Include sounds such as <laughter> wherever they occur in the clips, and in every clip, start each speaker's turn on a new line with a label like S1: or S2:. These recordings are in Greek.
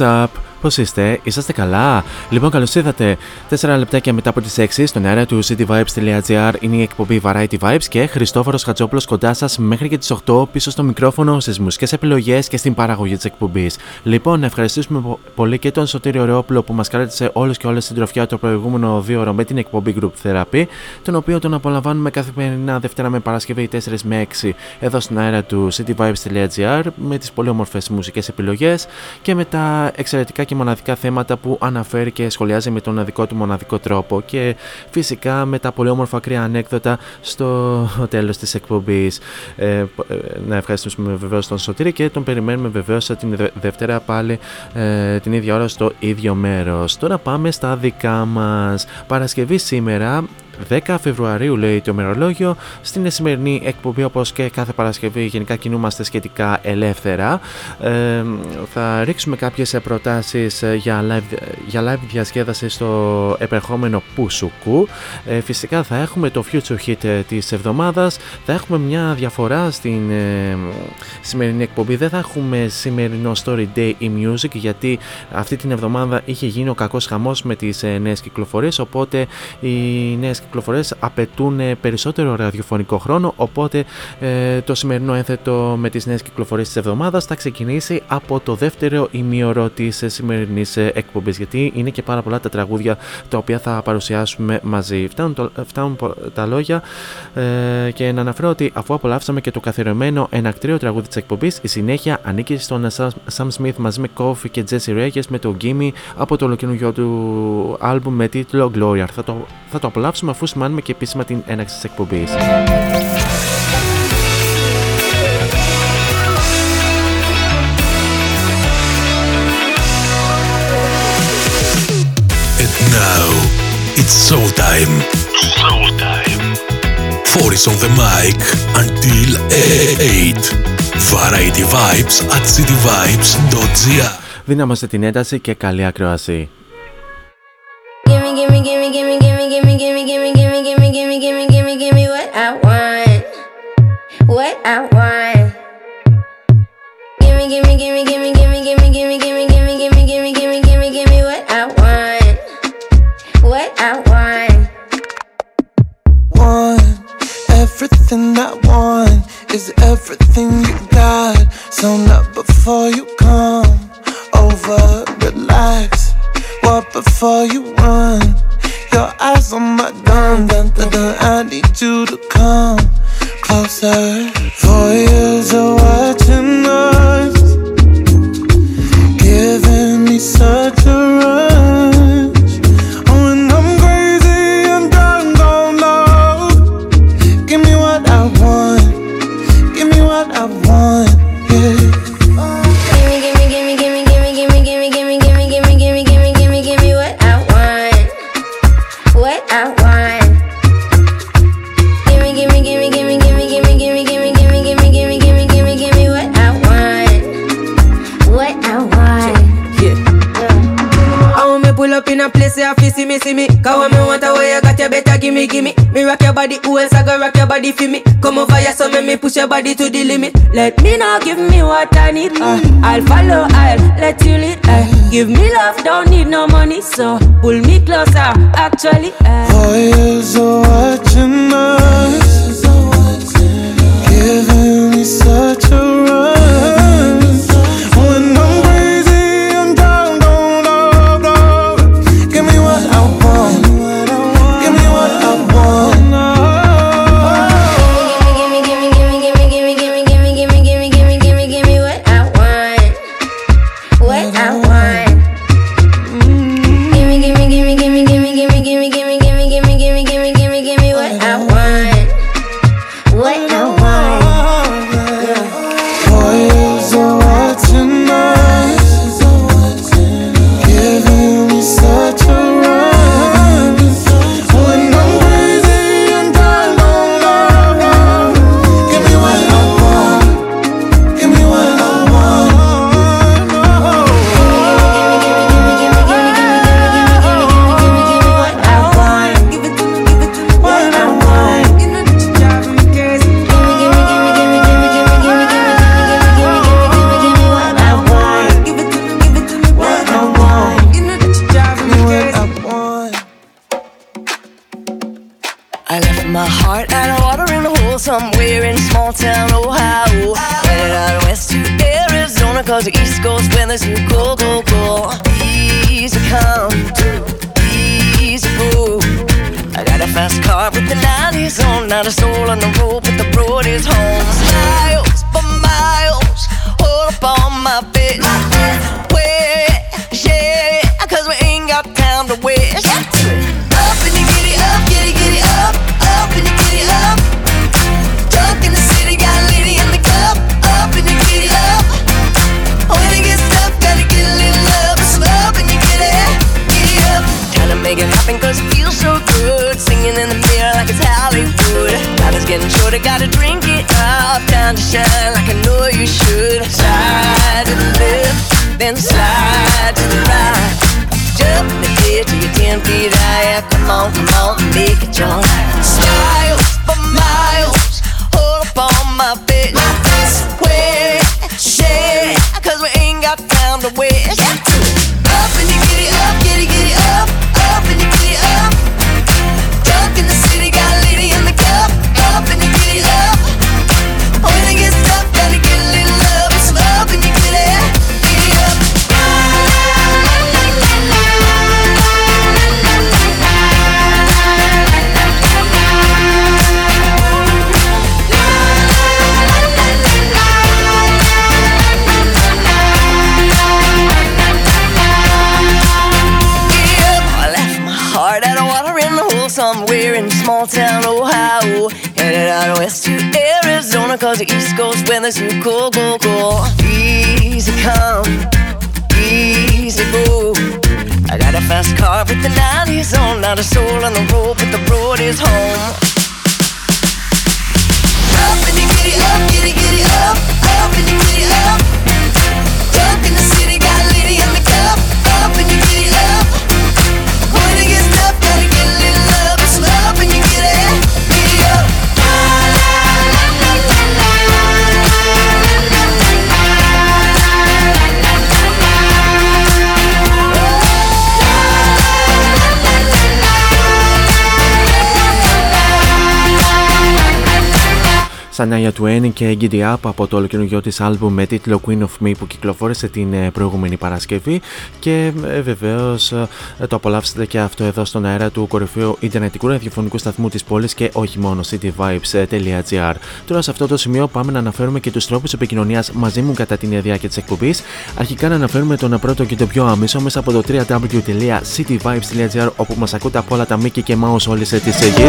S1: What's up? Πώς είστε, είσαστε καλά; Λοιπόν, καλώς ήρθατε. 4 λεπτάκια μετά από τις 6 στον αέρα του cityvibes.gr είναι η εκπομπή Variety Vibes και Χριστόφορος Χατζόπουλος κοντά σας μέχρι και τις 8 πίσω στο μικρόφωνο, στις μουσικές επιλογές και στην παραγωγή της εκπομπής. Λοιπόν, να ευχαριστήσουμε πο- πολύ και τον Σωτήριο Ρεόπουλο που μας κράτησε όλους και όλες στην τροφιά το προηγούμενο δύο ώρο με την εκπομπή Group Therapy, τον οποίο τον απολαμβάνουμε καθημερινά Δευτέρα με Παρασκευή 4 με 6 εδώ στην αέρα του cityvibes.gr με τις πολύ όμορφες μουσικές επιλογές και με τα εξαιρετικά και μοναδικά θέματα που αναφέρει και σχολιάζει με τον δικό του μοναδικό τρόπο και φυσικά με τα πολύ όμορφα ακραία ανέκδοτα στο τέλος της εκπομπής. Ε, ε, να ευχαριστήσουμε βεβαίως τον Σωτήρη και τον περιμένουμε βεβαίως την Δε- Δευτέρα πάλι ε, την ίδια ώρα στο ίδιο μέρος. Τώρα πάμε στα δικά μας. Παρασκευή σήμερα 10 Φεβρουαρίου λέει το μερολόγιο. Στην σημερινή εκπομπή, όπως και κάθε Παρασκευή, γενικά κινούμαστε σχετικά ελεύθερα. Ε, θα ρίξουμε κάποιες προτάσεις για live, για live διασκέδαση στο επερχόμενο Πουσουκού. Ε, φυσικά θα έχουμε το Future Hit της εβδομάδας. Θα έχουμε μια διαφορά στην ε, σημερινή εκπομπή. Δεν θα έχουμε σημερινό Story Day ή Music γιατί αυτή την εβδομάδα είχε γίνει ο κακός χαμός με τις ε, νέες κυκλοφορίες οπότε οι νέες κυκλοφορίες απαιτούν ε, περισσότερο ραδιοφωνικό χρόνο οπότε ε, το σημερινό ένθετο με τις νέες κυκλοφορίες της εβδομάδας θα ξεκινήσει από το δεύτερο ημίωρο της ε, σημερινής ε, εκπομπής γιατί είναι και πάρα πολλά τα τραγούδια τα οποία θα παρουσιάσουμε μαζί. Φτάνουν, το- φτάνουν πο- τα λόγια ε, και να αναφέρω ότι αφού απολαύσαμε και το καθιερωμένο ενακτήριο τραγούδι της εκπομπής η συνέχεια ανήκει στον Sam Sam Smith μαζί με Kofi και Jesse Reyes με το Gimme από το ολοκαινούργιο του άλμπουμ με τίτλο Gloria. Θα το, θα το απολαύσουμε κλείσουμε αφού σημάνουμε και επίσημα την έναξη της εκπομπής.
S2: Δυνάμαστε την ένταση και
S3: καλή
S2: ακρόαση. gimme, gimme, gimme, gimme, gimme, gimme, gimme, gimme, gimme, gimme,
S1: gimme, gimme, gimme, gimme what I want.
S3: What I want. Gimme, gimme, gimme, gimme, gimme, gimme, gimme, gimme, gimme, gimme, gimme, gimme, gimme, gimme what I want. What I want.
S4: Want everything I want is everything you got. So not before you come over, relax up before you run. Your eyes on my gun, dun, dun, dun. I need you to come closer. Four years of watching us. me,
S5: see me. Cause when me want a way, you got your better gimme, gimme. Me rock your body, who else I go rock your body for me? Come over here, so make me push your body to the limit. Let me know, give me what I need. Uh, I'll follow, I'll let you lead. Uh, give me love, don't need no money, so pull me closer, actually. Uh.
S4: Are watching us, giving me such a rush.
S5: unless you're
S4: cold. was
S5: you
S6: go! cool, cool? Easy come, easy go. I got a fast car with the nollies on, not a soul on the road.
S1: Σανάια Twain και Giddy Up από το ολοκαινούργιο της άλμπουμ με τίτλο Queen of Me που κυκλοφόρησε την ε, προηγούμενη Παρασκευή και ε, βεβαίως ε, το απολαύσετε και αυτό εδώ στον αέρα του κορυφαίου Ιντερνετικού ραδιοφωνικού σταθμού της πόλης και όχι μόνο cityvibes.gr. Τώρα σε αυτό το σημείο πάμε να αναφέρουμε και τους τρόπους επικοινωνίας μαζί μου κατά την διάρκεια της εκπομπής. Αρχικά να αναφέρουμε τον πρώτο και το πιο άμεσο μέσα από το www.cityvibes.gr όπου μας ακούτε από όλα τα Mickey και Mouse όλη τη γη.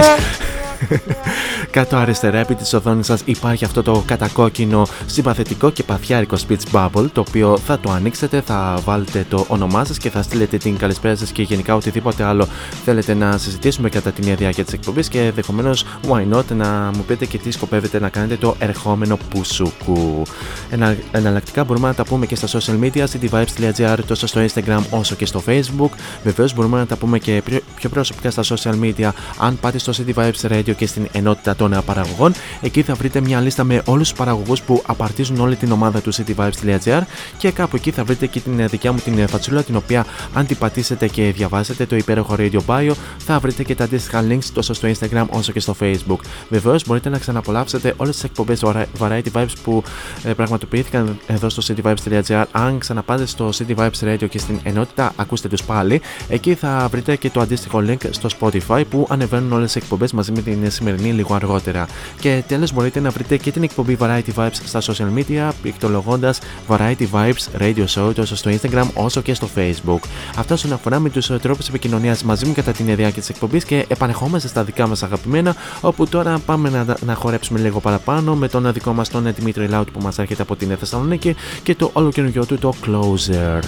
S1: Κάτω αριστερά επί της οθόνης σας υπάρχει αυτό το κατακόκκινο συμπαθητικό και παθιάρικο speech bubble το οποίο θα το ανοίξετε, θα βάλετε το όνομά σας και θα στείλετε την καλησπέρα σας και γενικά οτιδήποτε άλλο θέλετε να συζητήσουμε κατά την διάρκεια της εκπομπής και ενδεχομένως why not να μου πείτε και τι σκοπεύετε να κάνετε το ερχόμενο πουσουκού. Ενα, εναλλακτικά μπορούμε να τα πούμε και στα social media, cityvibes.gr τόσο στο Instagram όσο και στο Facebook. Βεβαίως μπορούμε να τα πούμε και πιο προσωπικά στα social media αν πάτε στο City Vibes Radio και στην ενότητα των παραγωγών. Εκεί θα βρείτε μια λίστα με όλους τους παραγωγούς που απαρτίζουν όλη την ομάδα του cityvibes.gr και κάπου εκεί θα βρείτε και την δικιά μου την φατσούλα την οποία αν την πατήσετε και διαβάσετε το υπέροχο Radio Bio θα βρείτε και τα αντίστοιχα links τόσο στο Instagram όσο και στο Facebook. Βεβαίως μπορείτε να ξαναπολαύσετε όλες τις εκπομπές Variety Vibes που ε, πραγματοποιήθηκαν εδώ στο cityvibes.gr. Αν ξαναπάτε στο City Vibes Radio και στην ενότητα ακούστε τους πάλι, εκεί θα βρείτε και το αντίστοιχο link στο Spotify που ανεβαίνουν όλες τις εκπομπές μαζί με την σημερινή λίγο αργότερα. Και τέλος μπορείτε να βρείτε και την εκπομπή Variety Vibes στα social media πληκτρολογώντα Variety Vibes Radio Show τόσο στο Instagram όσο και στο Facebook. Αυτό όσον αφορά με τους τρόπους επικοινωνίας μαζί μου κατά την διάρκεια τη εκπομπή και επανεχόμαστε στα δικά μας αγαπημένα, όπου τώρα πάμε να, να χορέψουμε λίγο παραπάνω με τον δικό μας τον Δημήτρη Λάουτ που μας έρχεται από την Θεσσαλονίκη και το όλο καινούργιο του το Closer.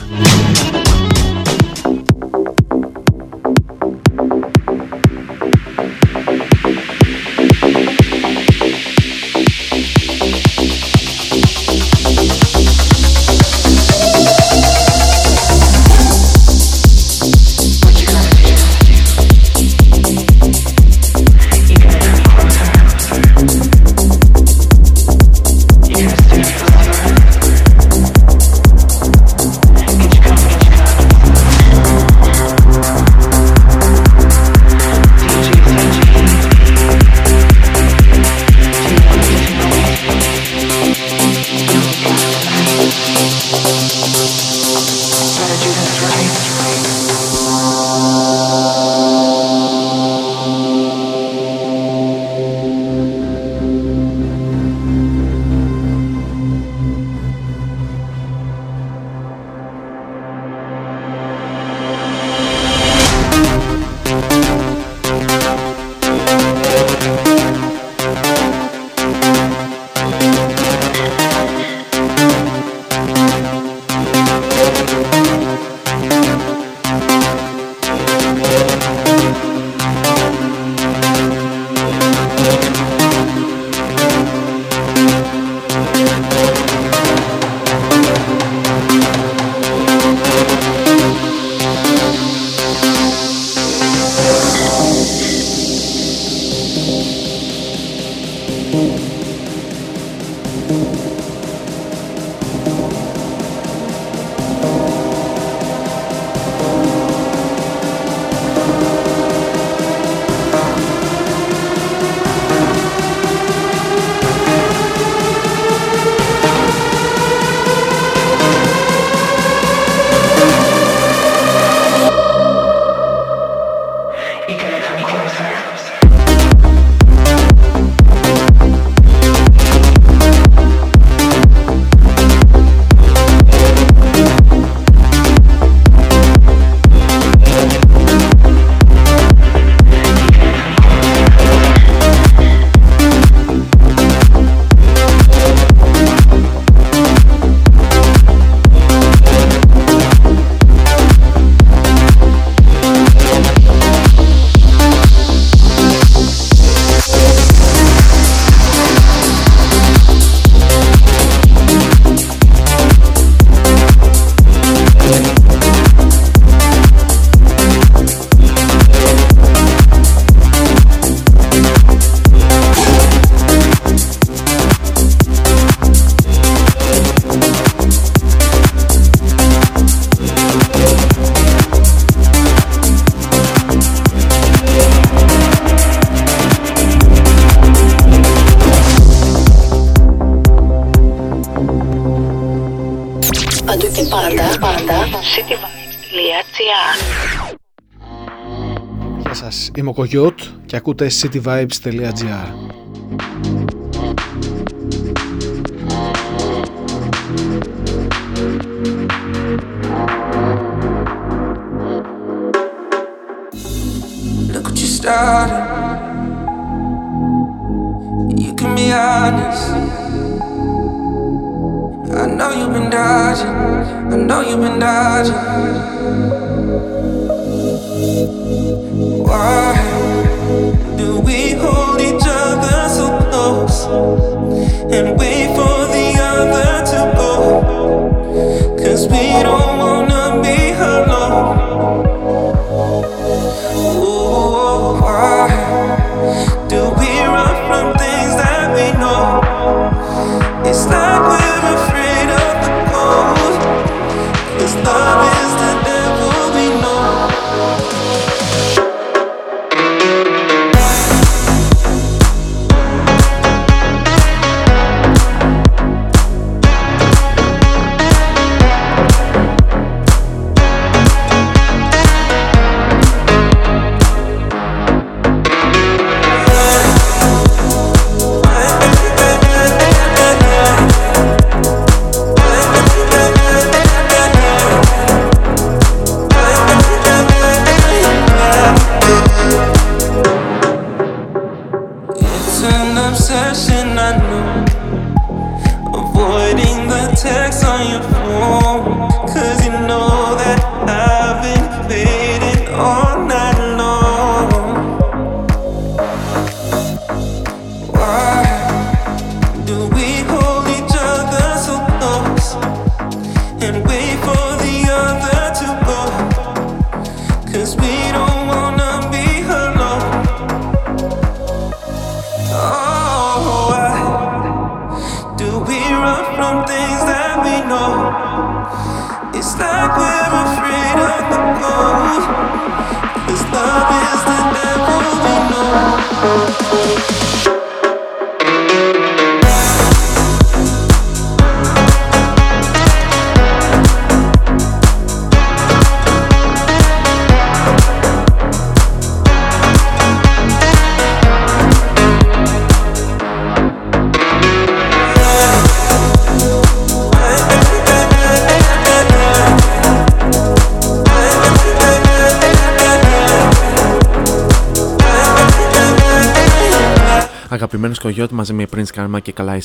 S7: Σας, είμαι ο Κογιώτ και ακούτε cityvibes.gr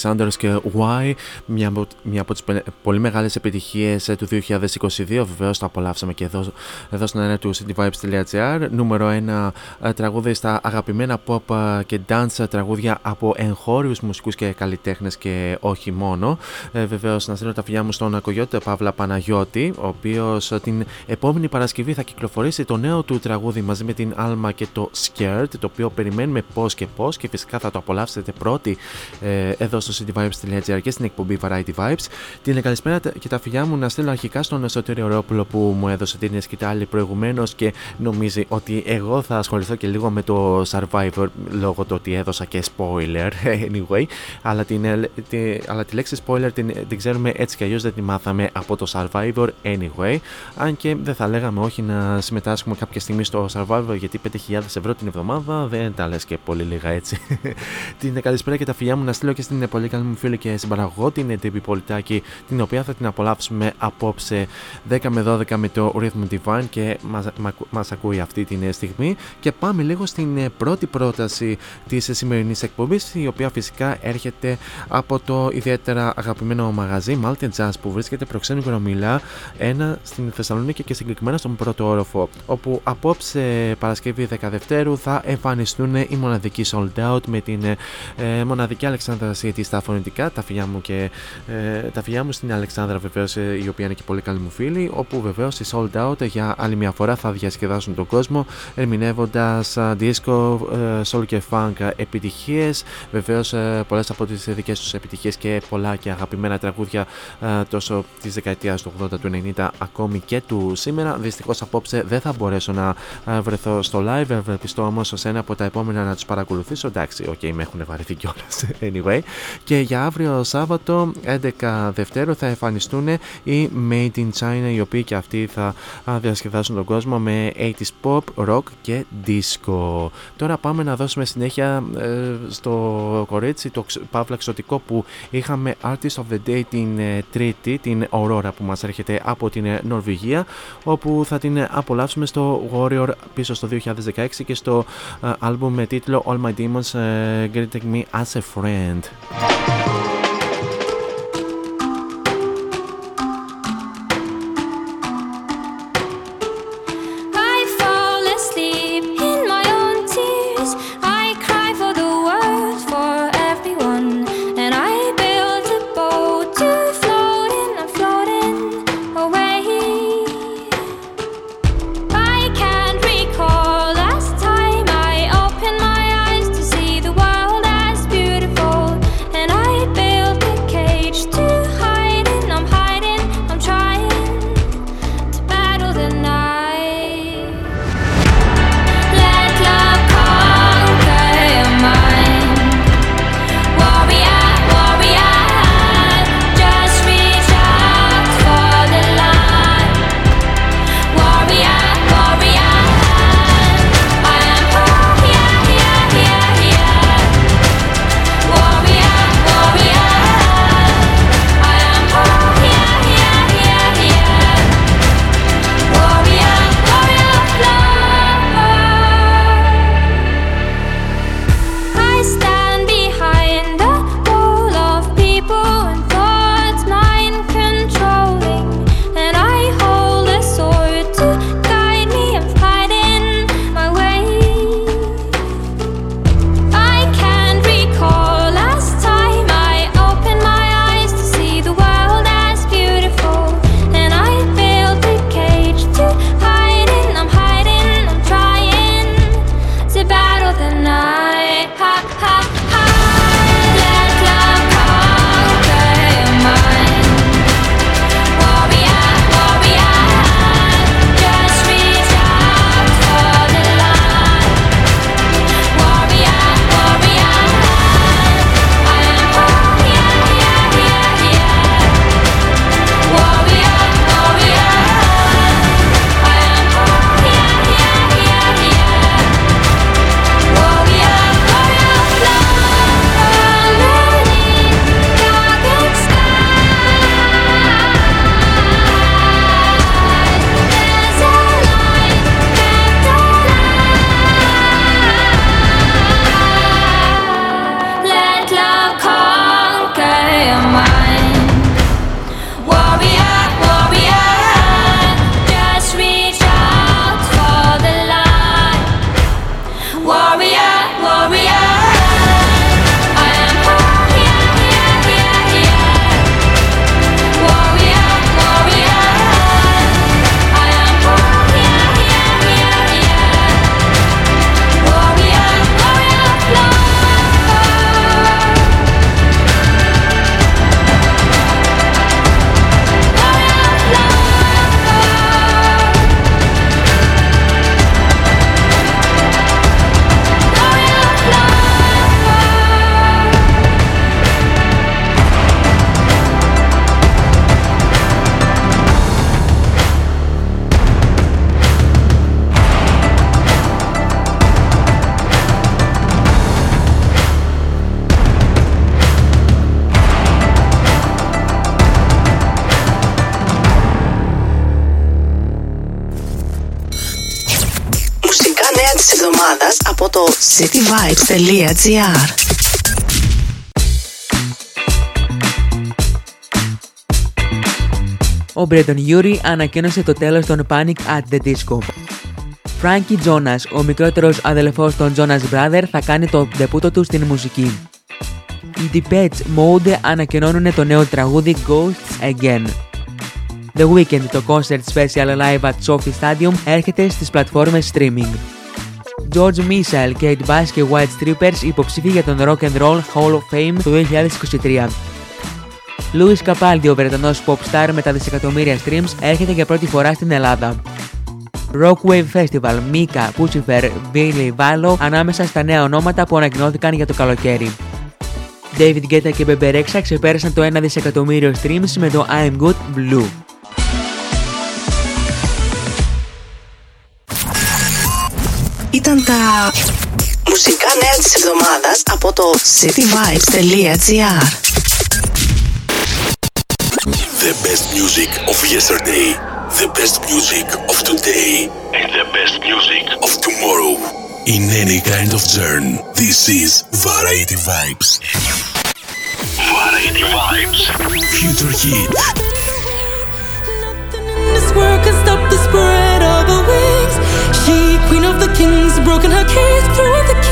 S1: Sanders και Why, μια από, μια από τις πε- πολύ μεγάλες επιτυχίες ε, του 2022. Βεβαίως το απολαύσαμε και εδώ, εδώ στην αέρα του cityvibes.gr. Νούμερο 1 ε, τραγούδι στα αγαπημένα pop ε, και dance τραγούδια από εγχώριους μουσικούς και καλλιτέχνες και όχι μόνο. Ε, βεβαίως να στείλω τα φιλιά μου στον Κογιώτ Παύλα Παναγιώτη, ο οποίος ε, την επόμενη Παρασκευή θα κυκλοφορήσει το νέο του τραγούδι μαζί με την Alma και το Scared, το οποίο περιμένουμε πώς και πώς και φυσικά θα το απολαύσετε πρώτοι ε, εδώ στο cityvibes.gr και στην εκπομπή Variety Vibes. Την καλησπέρα και τα φιλιά μου να στείλω αρχικά στον Εσωτερικό Ρόπουλο που μου έδωσε την σκητάλη προηγουμένως και νομίζει ότι εγώ θα ασχοληθώ και λίγο με το Survivor λόγω του ότι έδωσα και spoiler <laughs> anyway. Αλλά, την, ε, τη, αλλά τη λέξη spoiler την, την ξέρουμε έτσι κι αλλιώς δεν τη μάθαμε από το Survivor anyway. Αν και δεν θα λέγαμε όχι να συμμετάσχουμε κάποια στιγμή στο Survivor γιατί 5.000 ευρώ την εβδομάδα δεν τα λες και πολύ λίγα έτσι. <laughs> την καλησπέρα και τα φιλιά μου να στείλω και στην πολύ καλή μου φίλη και συμπαραγωγό την Τύπη Πολιτάκη, την οποία θα την απολαύσουμε απόψε 10 με 12 με το Rhythm Divine και μας, μας ακούει αυτή την στιγμή. Και πάμε λίγο στην πρώτη πρόταση της σημερινής εκπομπής, η οποία φυσικά έρχεται από το ιδιαίτερα αγαπημένο μαγαζί Malta Jazz που βρίσκεται προξένου Γρομιλά, ένα στην Θεσσαλονίκη και συγκεκριμένα στον πρώτο όροφο, όπου απόψε Παρασκευή 12 θα εμφανιστούν οι μοναδικοί sold out με την ε, μοναδική Αλεξάνδρα City στα φωνητικά, τα φιλιά μου και ε, τα φιλιά μου στην Αλεξάνδρα βεβαίως, ε, η οποία είναι και πολύ καλή μου φίλη, όπου βεβαίως οι sold out για άλλη μια φορά θα διασκεδάσουν τον κόσμο, ερμηνεύοντας disco, ε, soul και funk επιτυχίες. Βεβαίως, ε, πολλές από τις δικές τους επιτυχίες και πολλά και αγαπημένα τραγούδια ε, τόσο της δεκαετίας του 80, του 90, ακόμη και του σήμερα. Δυστυχώς απόψε δεν θα μπορέσω να βρεθώ στο live, ευελπιστώ όμως σε ένα από τα επόμενα να τους παρακολουθήσω. Εντάξει, OK, okay,
S8: με έχουν βαρεθεί κιόλας. <laughs> Anyway. Και για αύριο Σάββατο 11 Δευτέρου θα εμφανιστούν οι Made in China, οι οποίοι και αυτοί θα διασκεδάσουν τον κόσμο με 80s pop, rock και disco. Τώρα πάμε να δώσουμε συνέχεια ε, στο κορίτσι, το παύλα εξωτικό που είχαμε Artist of the Day την ε, Τρίτη, την Aurora που μας έρχεται από την ε, Νορβηγία, όπου θα την απολαύσουμε στο Warrior πίσω στο 2016 και στο άλμπουμ με τίτλο All My Demons Greeting Me As a Friend. Thank you.
S9: cityvibes.gr Ο Μπρέντον Γιούρι ανακοίνωσε το τέλος των Panic at the Disco. Frankie Jonas, ο μικρότερος αδελφός των Jonas Brothers, θα κάνει το ντεπούτο του στην μουσική. Οι Depeche Mode ανακοινώνουν το νέο τραγούδι Ghosts Again. The Weeknd, το concert special live at SoFi Stadium, έρχεται στις πλατφόρμες streaming. George Michael, Kate Bass και White Strippers υποψήφοι για τον Rock and Roll Hall of Fame του 2023. Louis Capaldi, ο Βρετανός pop star με τα δισεκατομμύρια streams, έρχεται για πρώτη φορά στην Ελλάδα. Rockwave Festival, Mika, Pucifer, Billy Valo ανάμεσα στα νέα ονόματα που ανακοινώθηκαν για το καλοκαίρι. David Guetta και Bebe Rexha ξεπέρασαν το 1 δισεκατομμύριο streams με το I'm Good Blue.
S10: Ήταν τα μουσικά νέα της εβδομάδας από το cityvibes.gr
S2: The best music of yesterday, the best music of today, and the best music of tomorrow. In any kind of journey, this is Variety Vibes. Variety Vibes. Future Hit.
S11: This world can stop the spread of her wings. She, queen of the kings, broken her cage, threw the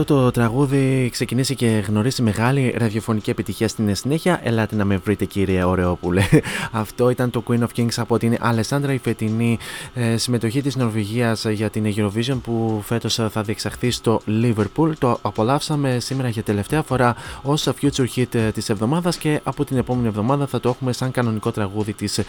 S1: αυτό το τραγούδι ξεκινήσει και γνωρίσει μεγάλη ραδιοφωνική επιτυχία στην συνέχεια, ελάτε να με βρείτε κύριε Ωρεόπουλε. <laughs> Αυτό ήταν το Queen of Kings από την Αλεσάνδρα η φετινή ε, συμμετοχή της Νορβηγίας για την Eurovision που φέτος θα διεξαχθεί στο Liverpool. Το απολαύσαμε σήμερα για τελευταία φορά ως future hit ε, της εβδομάδας και από την επόμενη εβδομάδα θα το έχουμε σαν κανονικό τραγούδι της ε,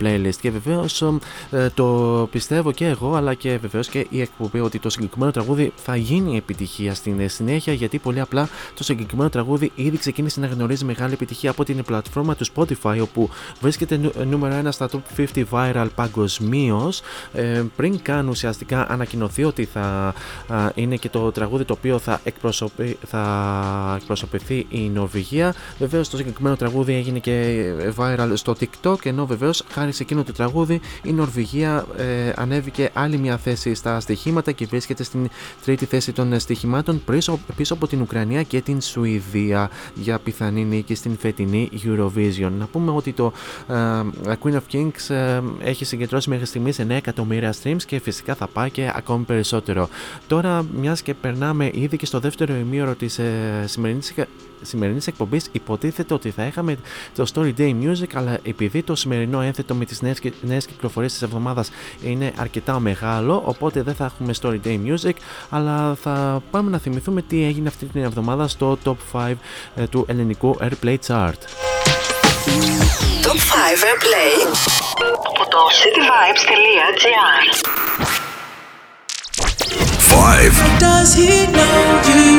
S1: playlist. Και βεβαίως ε, το πιστεύω και εγώ αλλά και βεβαίως και η εκπομπή ότι το συγκεκριμένο τραγούδι θα γίνει επιτυχία στην ε, συνέχεια γιατί πολύ απλά το συγκεκριμένο τραγούδι ήδη ξεκίνησε να γνωρίζει μεγάλη επιτυχία από την πλατφόρμα του Spotify όπου βρίσκεται νου- ε, νούμερο 1 στα top 50 viral παγκοσμίως ε, πριν καν ουσιαστικά ανακοινωθεί ότι θα α, είναι και το τραγούδι το οποίο θα, εκπροσωπη, θα εκπροσωπηθεί η Νορβηγία. Βεβαίως το συγκεκριμένο τραγούδι έγινε και ε, viral στο TikTok ενώ βεβαίως χάρη σε εκείνο το τραγούδι η Νορβηγία ε, ανέβηκε άλλη μια θέση στα στοιχήματα και βρίσκεται στην τρίτη θέση των στοιχημάτων πίσω, πίσω από την Ουκρανία και την Σουηδία για πιθανή νίκη στην φετινή Eurovision. Να πούμε ότι το ε, Queen of Kings ε, έχει συγκεντρώσει μέχρι στιγμής 9 εκατομμύρια streams και φυσικά θα πάει και ακόμη περισσότερο. Τώρα, μιας και περνάμε ήδη και στο δεύτερο ημίωρο της ε, σημερινής σημερινής εκπομπής υποτίθεται ότι θα είχαμε το Story Day Music αλλά επειδή το σημερινό ένθετο με τις νέες, κυ- νέες κυκλοφορίες της εβδομάδας είναι αρκετά μεγάλο οπότε δεν θα έχουμε Story Day Music αλλά θα πάμε να θυμηθούμε τι έγινε αυτή την εβδομάδα στο Top 5 ε, του ελληνικού Airplay Chart.
S10: Top 5 Airplay από το cityvibes.gr
S2: 5.
S11: Does he know you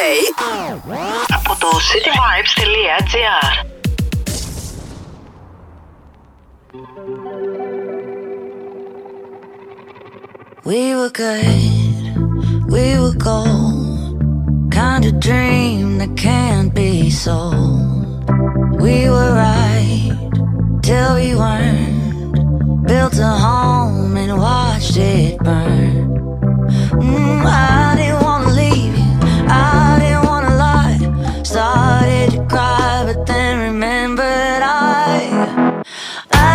S10: 5 Airplay
S12: από το cityvibes.gr
S13: We were good, we were gold. Kind of dream that can't be sold. We were right till we weren't. Built a home and watched it burn. Mm, I didn't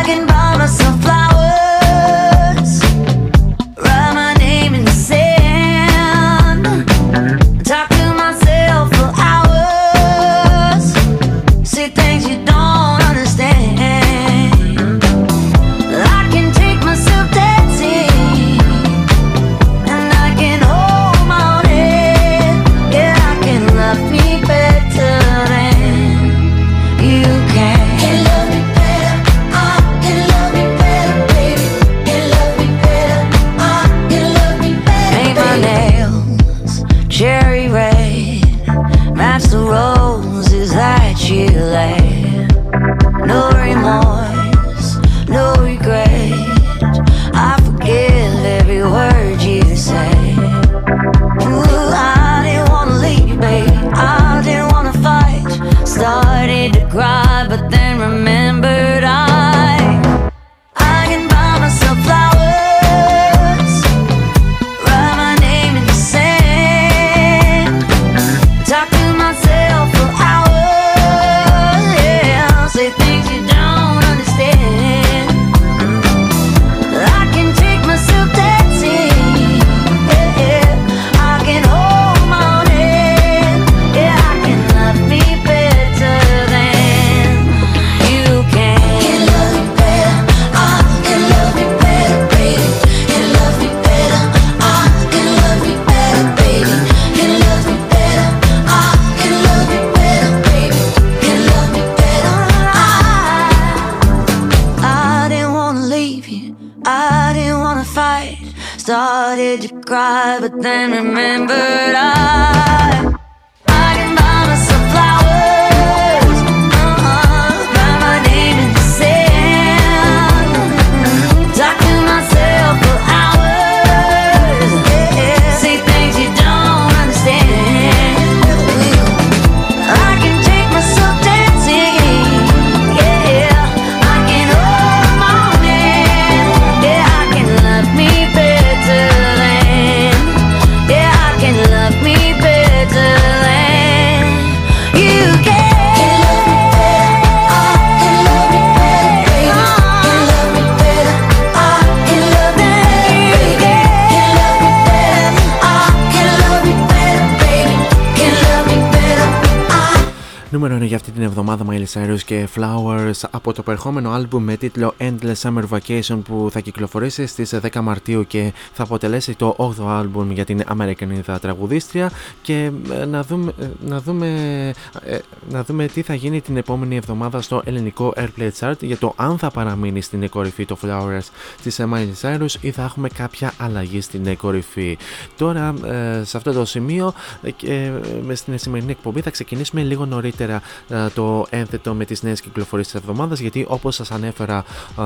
S14: talking about remember. Cyrus και Flowers από το περχόμενο άλμπουμ με τίτλο Endless Summer Vacation που θα κυκλοφορήσει στις 10 Μαρτίου και θα αποτελέσει το 8ο άλμπουμ για την Αμερικανίδα τραγουδίστρια και ε, να δούμε, ε, να, δούμε, ε, να δούμε τι θα γίνει την επόμενη εβδομάδα στο ελληνικό Airplay Chart για το αν θα παραμείνει στην κορυφή το Flowers της ε, Miley Cyrus ή θα έχουμε κάποια αλλαγή στην ε, κορυφή. Τώρα ε, σε αυτό το σημείο ε, και, ε, με στην σημερινή εκπομπή θα ξεκινήσουμε λίγο νωρίτερα ε, το ένθετο με τις νέες κυκλοφορίες της εβδομάδας γιατί όπως σας ανέφερα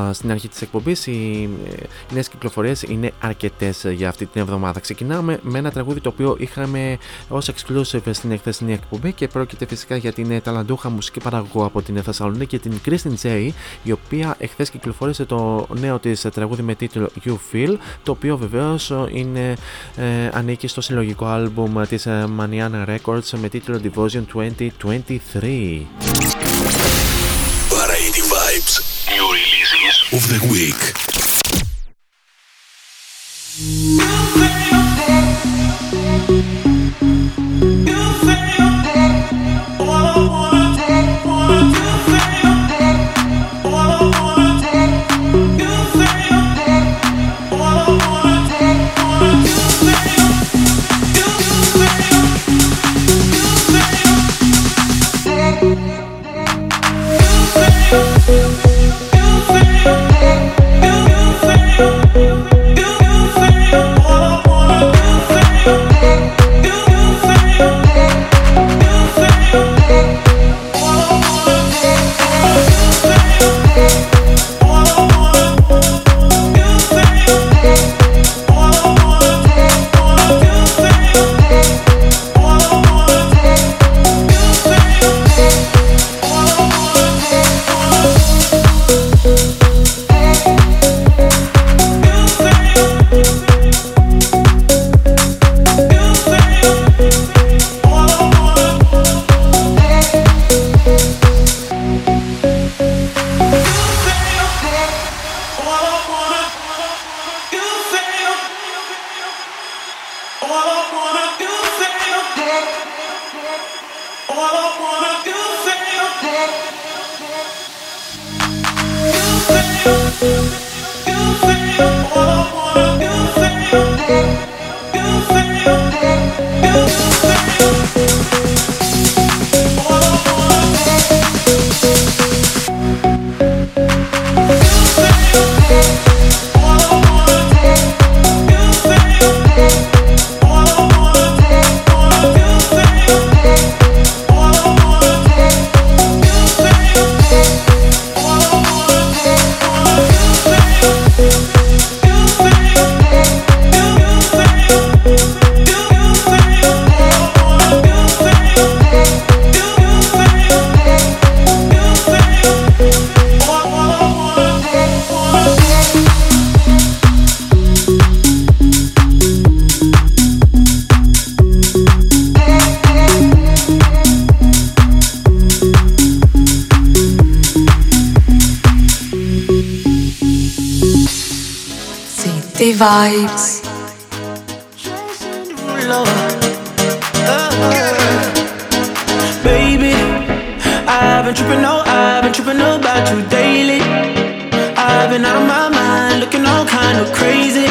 S14: ε, στην αρχή της εκπομπής οι, ε, οι νέες κυκλοφορίες είναι αρκετές ε, για αυτή την εβδομάδα. Ξεκινάμε με ένα τραγούδι το οποίο είχαμε ως exclusive στην εκθεσινή εκπομπή και πρόκειται φυσικά για την ε, ταλαντούχα μουσική παραγωγό από την Θεσσαλονίκη και την Kristen J η οποία εχθές κυκλοφόρησε το νέο της ε, τραγούδι με τίτλο You Feel το οποίο βεβαίως ε, είναι, ε, ανήκει στο συλλογικό άλμπουμ της ε, Maniana Records με τίτλο Devotion 2023.
S2: Of the week.
S15: vibes.
S16: Baby, I've been tripping, oh, I've been tripping about you daily. I've been out of my mind, looking all kind of crazy.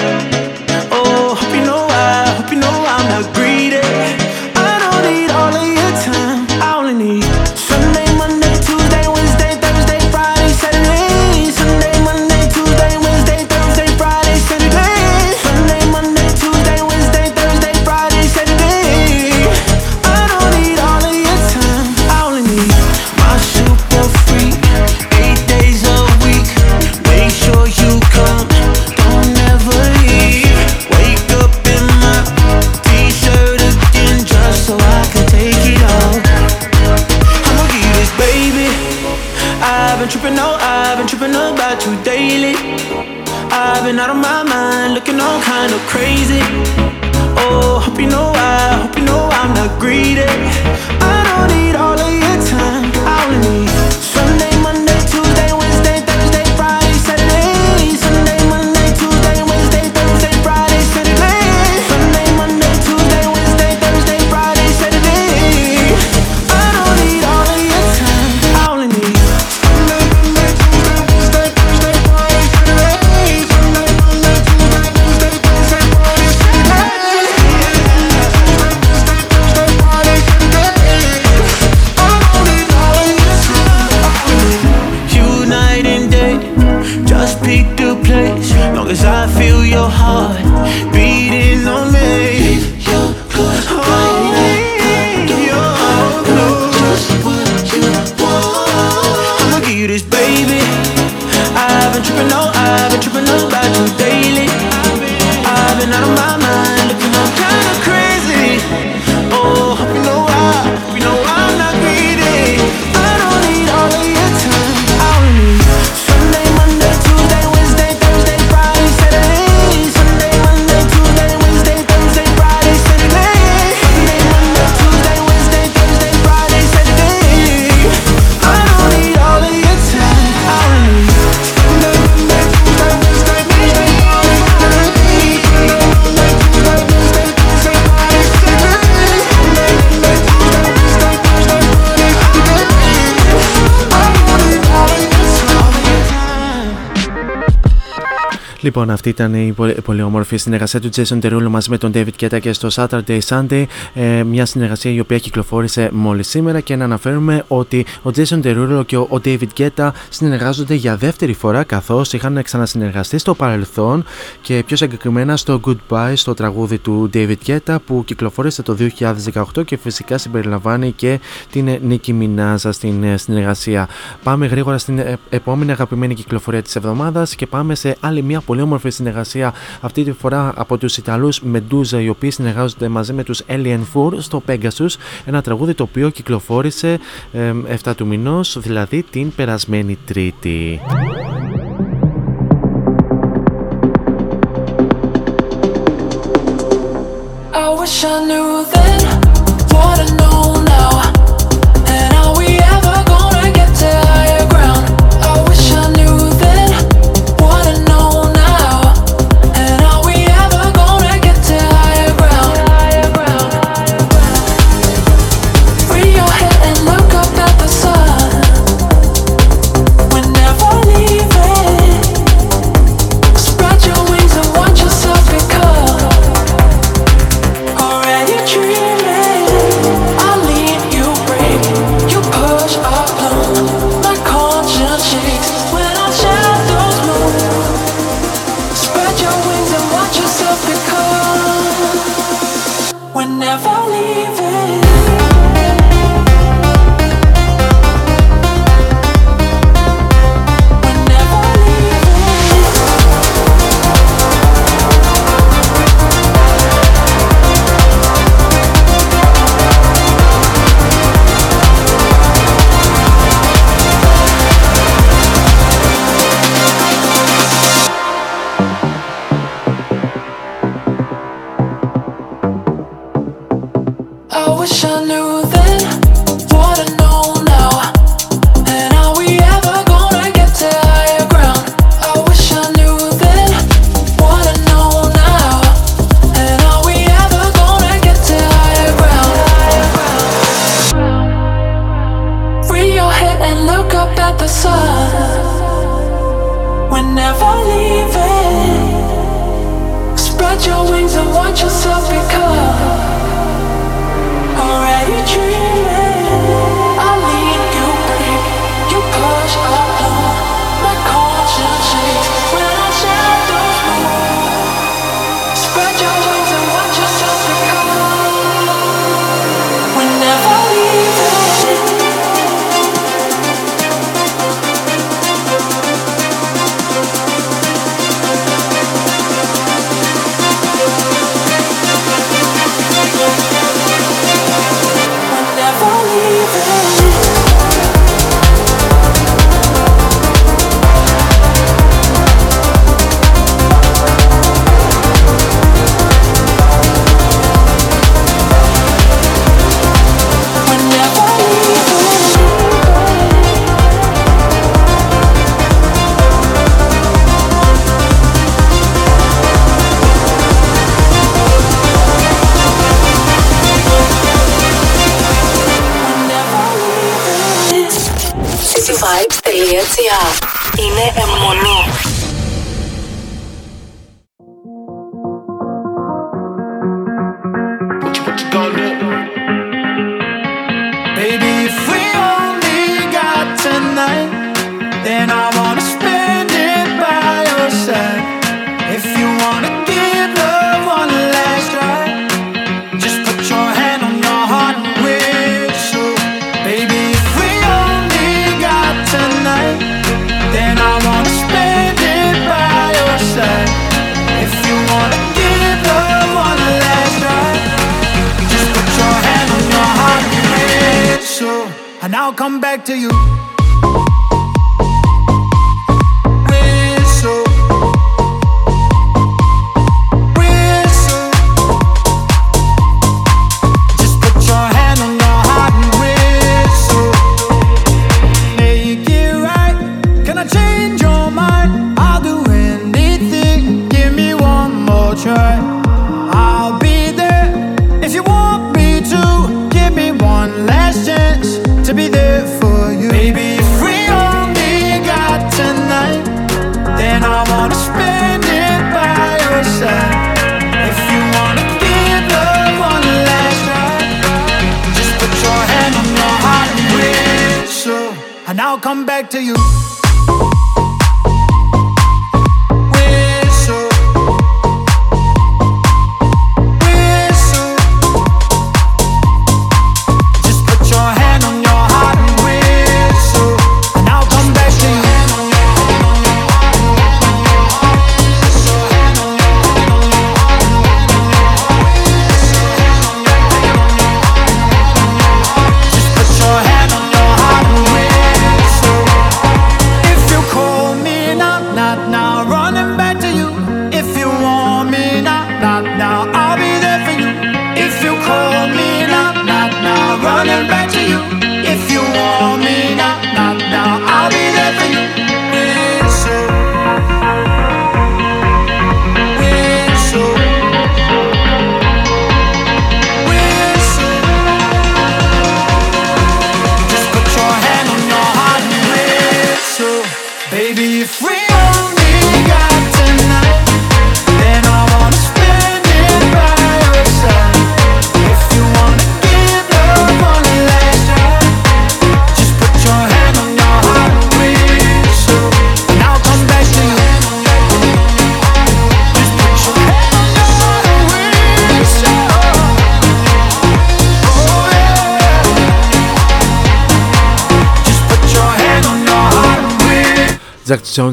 S1: Λοιπόν, αυτή ήταν η πολύ όμορφη συνεργασία του Jason Derulo μαζί με τον David Guetta και στο Saturday Sunday. Ε, μια συνεργασία η οποία κυκλοφόρησε μόλις σήμερα και να αναφέρουμε ότι ο Jason Derulo και ο David Guetta συνεργάζονται για δεύτερη φορά καθώς είχαν ξανασυνεργαστεί στο παρελθόν και πιο συγκεκριμένα στο Goodbye στο τραγούδι του David Guetta που κυκλοφόρησε το 2018 και φυσικά συμπεριλαμβάνει και την Νίκη Μινάζα στην ε, συνεργασία. Πάμε γρήγορα στην ε, επόμενη αγαπημένη κυκλοφορία της εβδομάδας και πάμε σε άλλη μια πολύ όμορφη συνεργασία αυτή τη φορά από τους Ιταλούς Μεντούζα, οι οποίοι συνεργάζονται μαζί με τους Alien Four στο Pegasus, ένα τραγούδι το οποίο κυκλοφόρησε ε, 7 του μηνός, δηλαδή την περασμένη Τρίτη.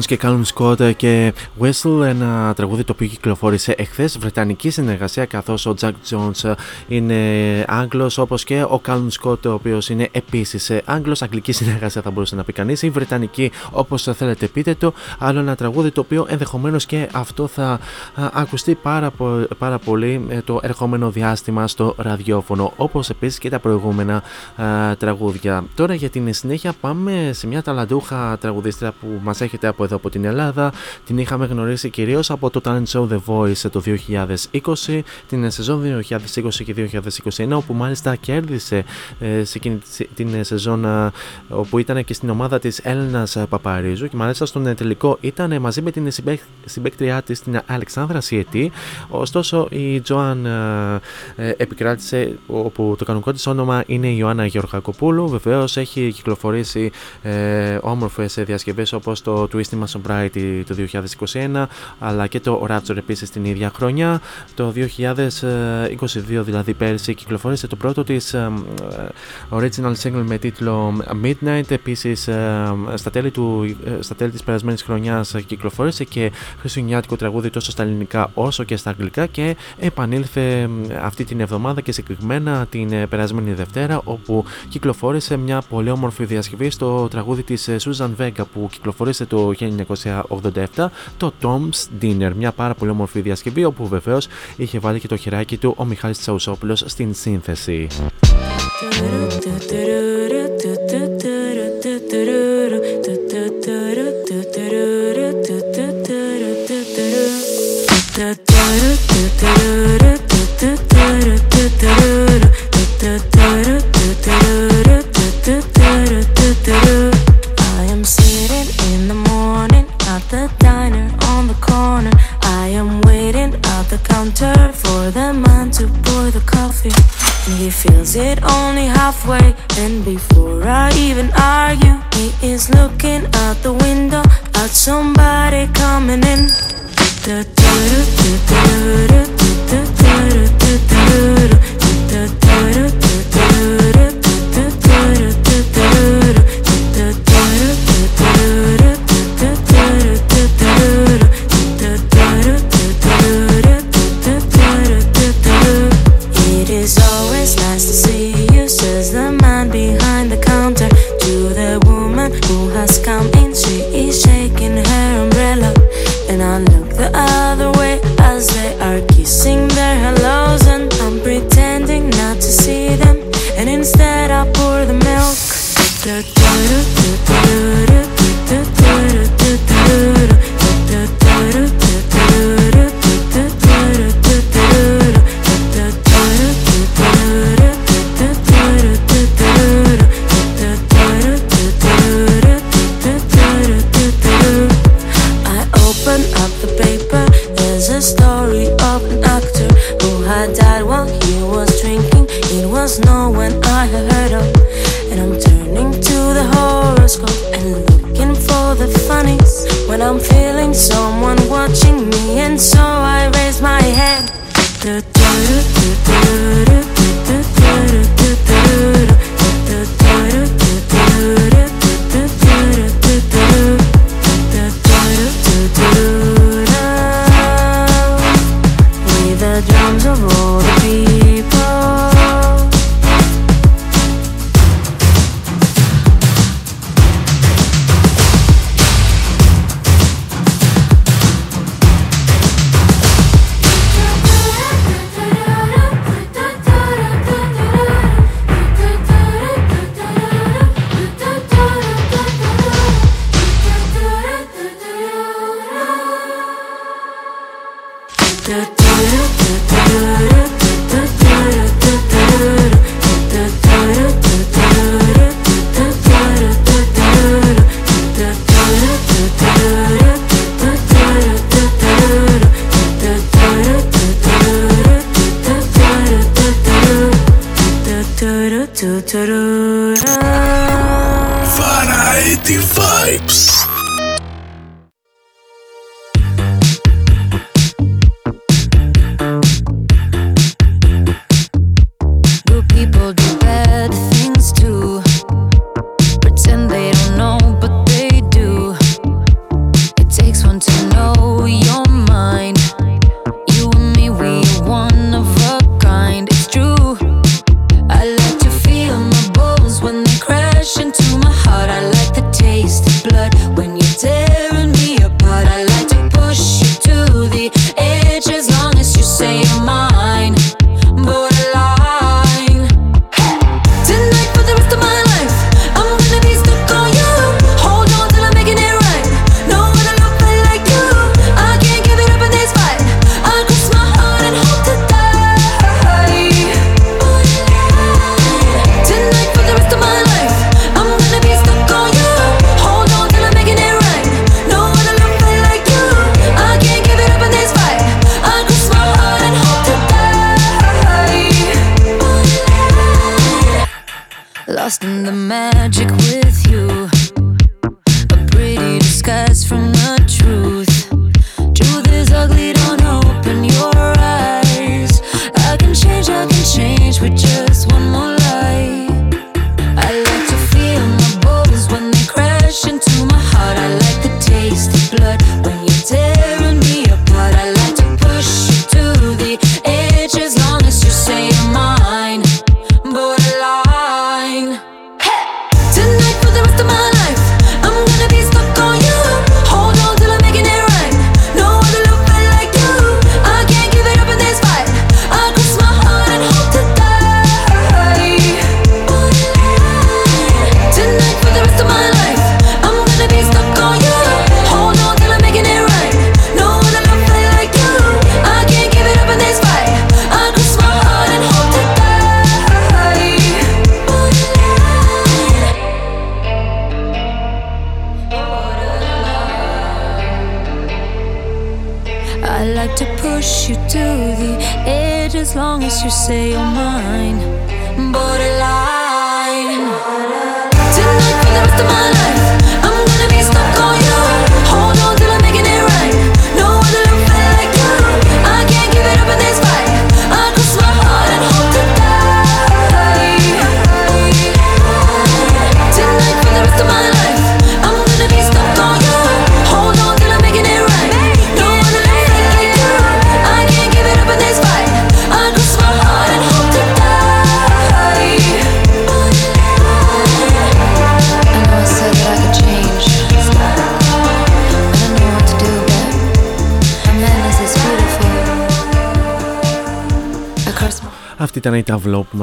S1: και Callum Scott ε, και Whistle, ένα τραγούδι το οποίο κυκλοφόρησε εχθές. Βρετανική συνεργασία καθώς ο Jack Jones ε, είναι Άγγλος, όπως και ο Callum Scott, ο οποίος είναι επίσης ε, Άγγλος. Αγγλική συνεργασία θα μπορούσε να πει κανείς, ή Βρετανική, όπως θέλετε πείτε το. Άλλο ένα τραγούδι το οποίο ενδεχομένως και αυτό θα ακουστεί πάρα, πο- πάρα πολύ το ερχόμενο διάστημα στο ραδιόφωνο, όπως επίσης και τα προηγούμενα α, τραγούδια. Τώρα για την συνέχεια πάμε σε μια ταλαντούχα τραγουδίστρια που μας
S17: έχετε από εδώ από την Ελλάδα. Την είχαμε γνωρίσει κυρίως από το talent show The Voice το 2020, την σεζόν 2020 και 2021, όπου μάλιστα κέρδισε ε, σε εκείνη την σεζόν ε, όπου ήταν και στην ομάδα της Έλληνας Παπαρίζου και μάλιστα στον τελικό ήταν μαζί με την συμπέκτριά της, την Αλεξάνδρα Σιετή. Ωστόσο, η Τζοάν ε, επικράτησε όπου το κανονικό της όνομα είναι η Ιωάννα Γεωργακοπούλου. Βεβαίως έχει κυκλοφορήσει ε, όμορφες διασκευές όπως το Twisting My Sobriety το 2021 αλλά και το Rapture επίσης την ίδια χρονιά. Το 2022 δηλαδή πέρσι κυκλοφόρησε το πρώτο της ε, original single με τίτλο Midnight. Επίσης στα τέλη, του, στα τέλη της περασμένης χρονιάς κυκλοφόρησε και χριστουγεννιάτικο τραγούδι τόσο στα ελληνικά όσο και στα αγγλικά και επανήλθε αυτή την εβδομάδα και συγκεκριμένα την ε, περασμένη Δευτέρα όπου κυκλοφόρησε μια πολύ όμορφη διασκευή στο τραγούδι της ε, Susan Vega που κυκλοφόρησε το 1987 το Tom's Dinner μια πάρα πολύ όμορφη διασκευή όπου βεβαίως είχε βάλει και το χεράκι του ο Μιχάλης Τσαουσόπουλος στην σύνθεση.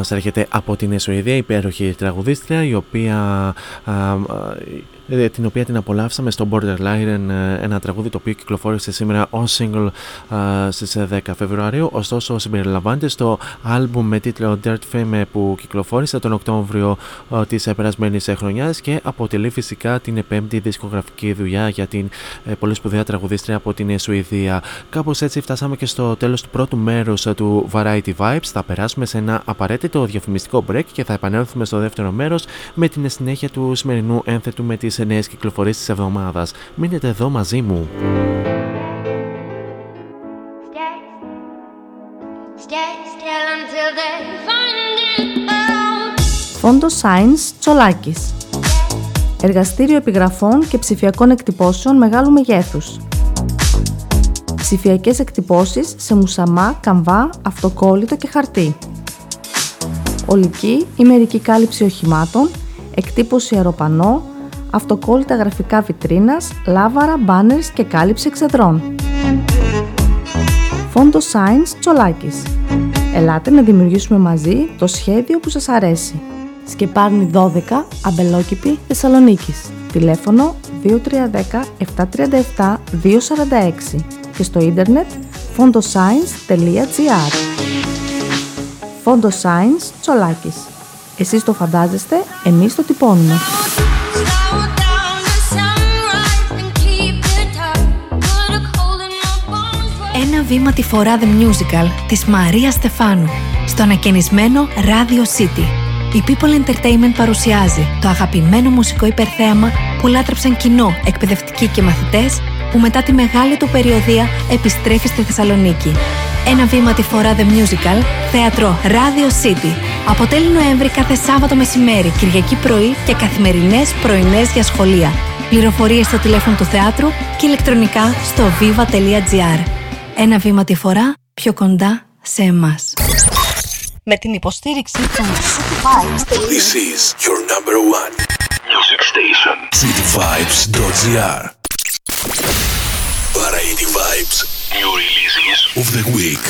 S1: Μας έρχεται από την Σουηδία, υπέροχη τραγουδίστρια, η οποία, α, α, ε, την οποία την απολαύσαμε στο Borderline, ε, ένα τραγούδι το οποίο κυκλοφόρησε σήμερα ως single α, στις 10 Φεβρουαρίου, ωστόσο συμπεριλαμβάνεται στο άλμπουμ με τίτλο Dirt Fame που κυκλοφόρησε τον Οκτώβριο α, της περασμένης χρονιάς και αποτελεί φυσικά την πέμπτη δισκογραφική δουλειά για την ε, πολύ σπουδαία τραγουδίστρια από την Σουηδία. Κάπως έτσι φτάσαμε και στο τέλος του πρώτου μέρους ε, του Variety Vibes. Θα περάσουμε σε ένα απαραίτητο διαφημιστικό break και θα επανέλθουμε στο δεύτερο μέρος με την συνέχεια του σημερινού ένθετου με τις νέες κυκλοφορίες της εβδομάδας. Μείνετε εδώ μαζί μου.
S8: Stay still until they find it out.
S18: Φόντο Science Τσολάκης. Εργαστήριο επιγραφών και ψηφιακών εκτυπώσεων μεγάλου μεγέθους. Ψηφιακές εκτυπώσεις σε μουσαμά, καμβά, αυτοκόλλητο και χαρτί. Ολική ή μερική κάλυψη οχημάτων, εκτύπωση αεροπανό, αυτοκόλλητα γραφικά βιτρίνας, λάβαρα, μπάνερς και κάλυψη εξεδρών. Φόντο Science Τσολάκης. Ελάτε να δημιουργήσουμε μαζί το σχέδιο που σας αρέσει. Σκεπάρνη 12, Αμπελόκηπη, Θεσσαλονίκης. Τηλέφωνο 2310 737 246 και στο ίντερνετ fondoscience.gr Φόντο Science Τσολάκης. Εσείς το φαντάζεστε, εμείς το τυπώνουμε.
S19: Βήμα τη φορά The Musical της Μαρία Στεφάνου στο ανακαινισμένο Radio City. Η People Entertainment παρουσιάζει το αγαπημένο μουσικό υπερθέαμα που λάτρεψαν κοινό, εκπαιδευτικοί και μαθητές που μετά τη μεγάλη του περιοδία επιστρέφει στη Θεσσαλονίκη. Ένα βήμα τη φορά The Musical, θέατρο Radio City. Από τέλη Νοέμβρη κάθε Σάββατο μεσημέρι, Κυριακή πρωί και καθημερινές πρωινές για σχολεία. Πληροφορίες στο τηλέφωνο του θεάτρου και ηλεκτρονικά στο viva.gr. Ένα βήμα τη φορά πιο κοντά σε εμάς.
S20: Με την υποστήριξη του
S2: This is your number one music station. Cityvibes.gr Variety Vibes. New releases of the week.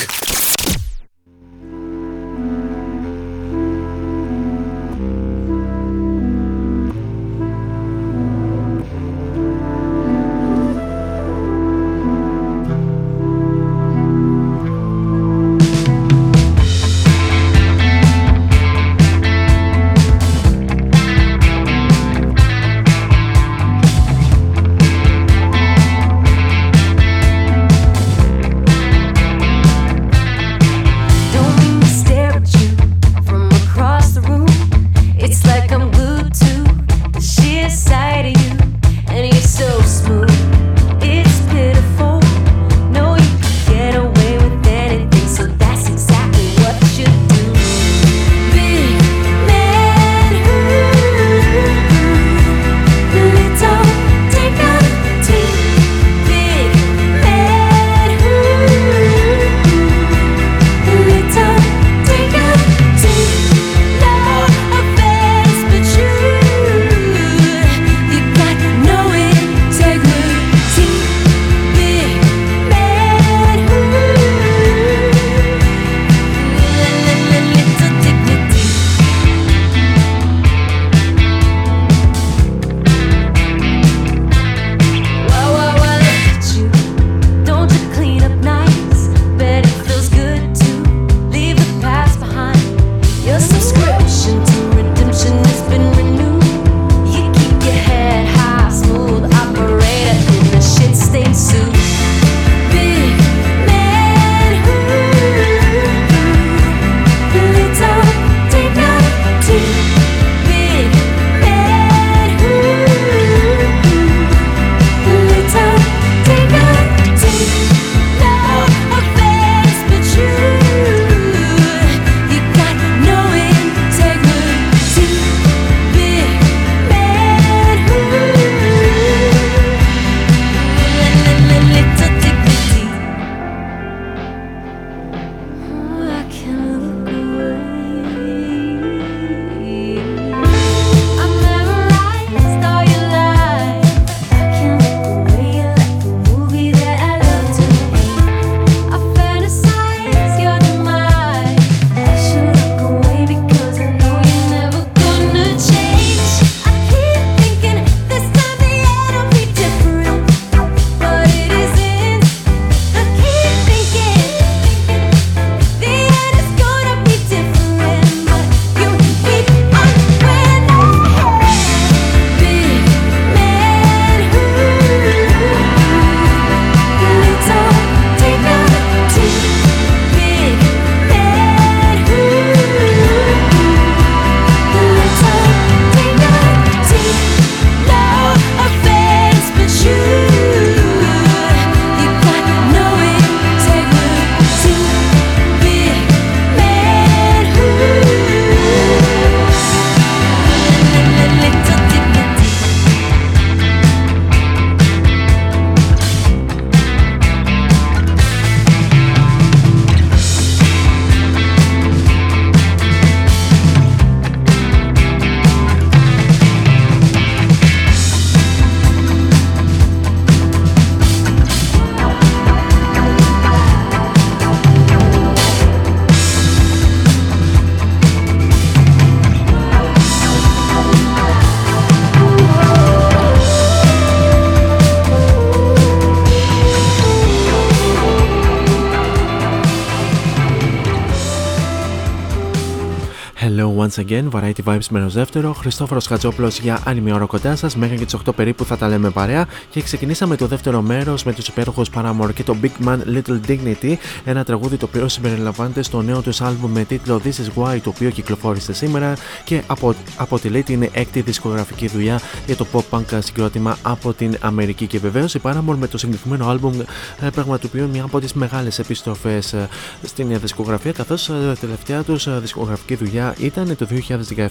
S1: Once again, Variety Vibes μέρο δεύτερο. Χριστόφορος Χατζόπουλος για άλλη μια ώρα κοντά σας. Μέχρι και τις 8 περίπου θα τα λέμε παρέα. Και ξεκινήσαμε το δεύτερο μέρος με τους υπέροχους Paramore και το Big Man Little Dignity. Ένα τραγούδι το οποίο συμπεριλαμβάνεται στο νέο τους άλμπουμ με τίτλο This is Why, το οποίο κυκλοφόρησε σήμερα και απο, αποτελεί την έκτη δισκογραφική δουλειά για το pop punk συγκρότημα από την Αμερική. Και βεβαίως οι Paramore με το συγκεκριμένο άλμπουμ ε, πραγματοποιούν μια από τις μεγάλες επιστροφές στην δισκογραφία, καθώς τελευταία τους δισκογραφική δουλειά ήταν το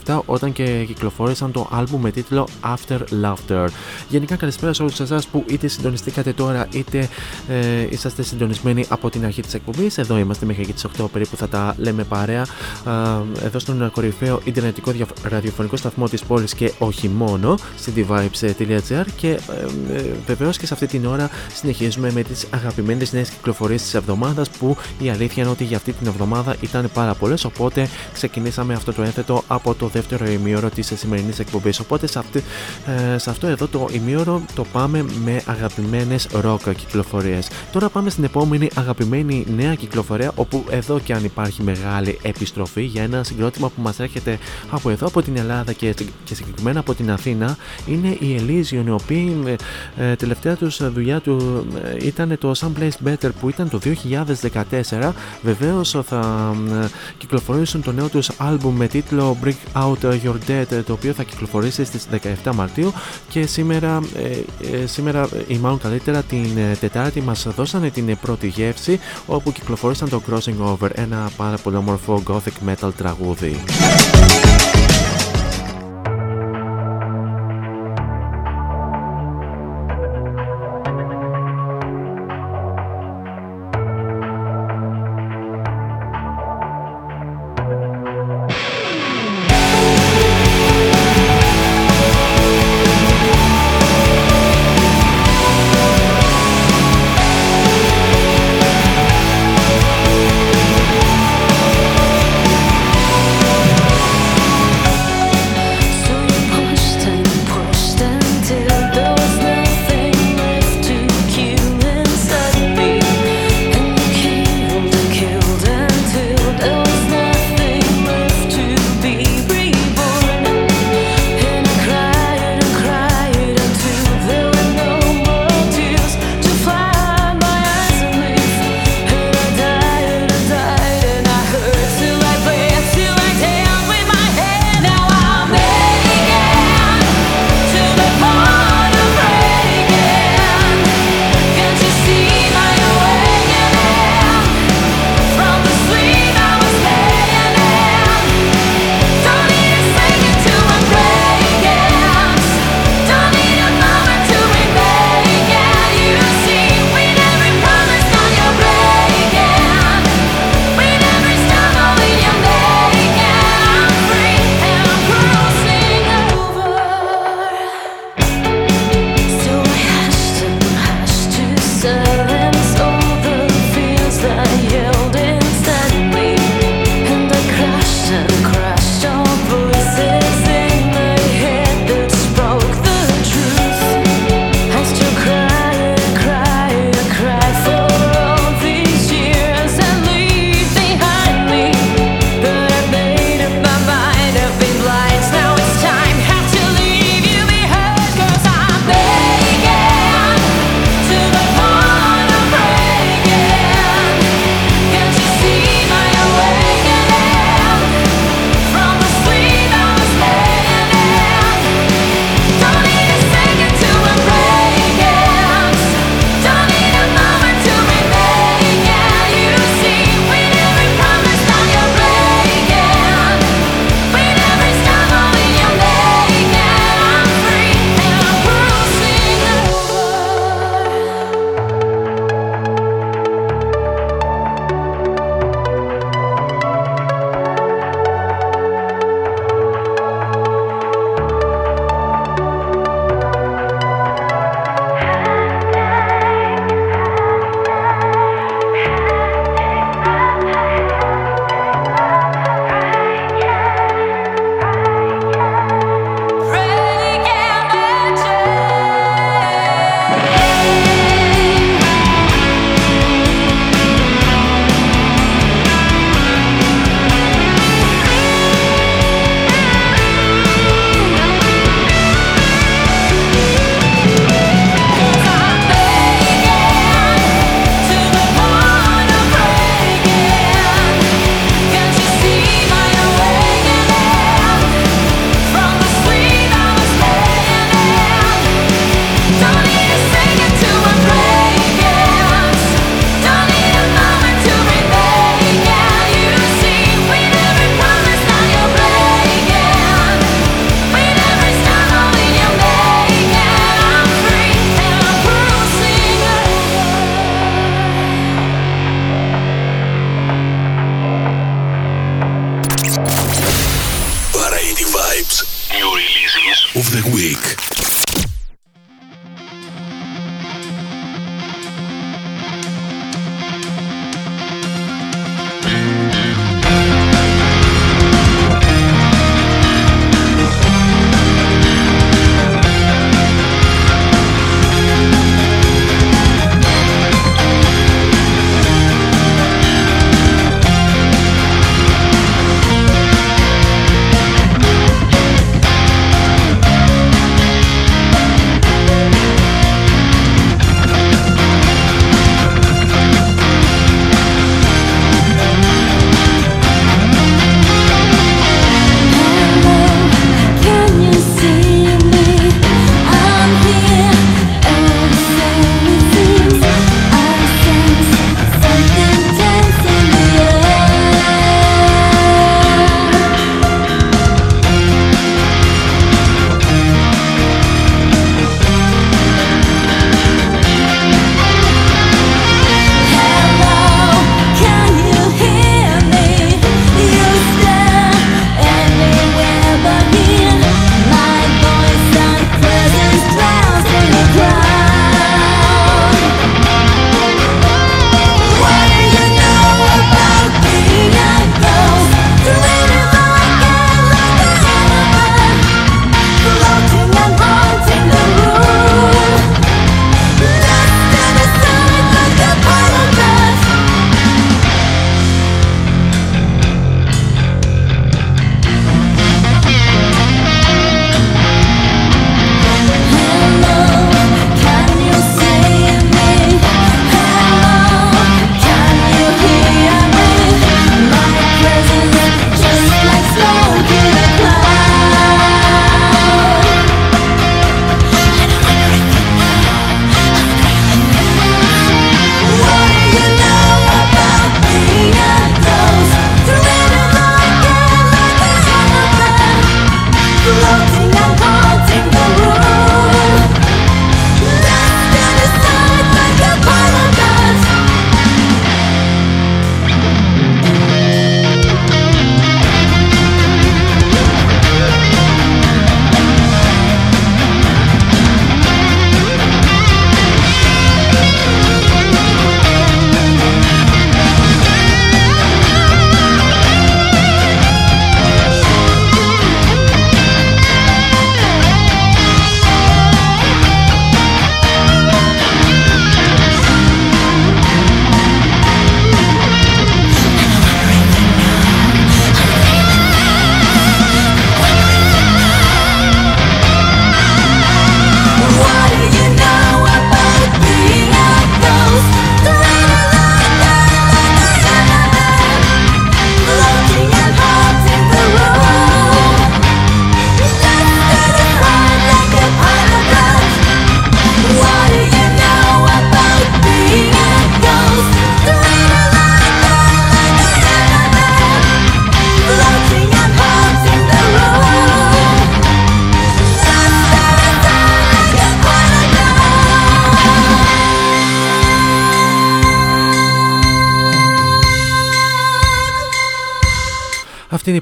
S1: 2017 όταν και κυκλοφόρησαν το άλμπουμ με τίτλο After Laughter. Γενικά καλησπέρα σε όλους εσάς που είτε συντονιστήκατε τώρα είτε ε, είσαστε συντονισμένοι από την αρχή της εκπομπής. Εδώ είμαστε μέχρι και τις 8 περίπου θα τα λέμε παρέα ε, εδώ στον κορυφαίο Ιντερνετικό ραδιοφωνικό σταθμό της πόλης και όχι μόνο cityvibes.gr και ε, ε, βεβαίως και σε αυτή την ώρα συνεχίζουμε με τις αγαπημένες νέες κυκλοφορίες της εβδομάδας που η αλήθεια είναι ότι για αυτή την εβδομάδα ήταν πάρα πολλές οπότε ξεκινήσαμε αυτό το ένθετο από το δεύτερο ημίωρο της σημερινής εκπομπής. Οπότε σε, αυτή, ε, σε αυτό εδώ το ημίωρο το πάμε με αγαπημένες ροκ κυκλοφορίες. Τώρα πάμε στην επόμενη αγαπημένη νέα κυκλοφορία, όπου εδώ και αν υπάρχει μεγάλη επιστροφή για ένα συγκρότημα που μας έρχεται από εδώ, από την Ελλάδα και, και συγκεκριμένα από την Αθήνα, είναι η Elysium, οι οποίοι ε, τελευταία τους δουλειά του ε, ήταν το Some Place Better που ήταν το 2014. Βεβαίως θα ε, κυκλοφορήσουν το νέο τους άλμπουμ με τίτλο Break Out Your Dead, το οποίο θα κυκλοφορήσει στις 17 Μαρτίου και σήμερα, ε, ε, σήμερα ή μάλλον καλύτερα την Τετάρτη μας δώσανε την πρώτη γεύση όπου κυκλοφορήσαν το Crossing Over, ένα πάρα πολύ όμορφο gothic metal τραγούδι.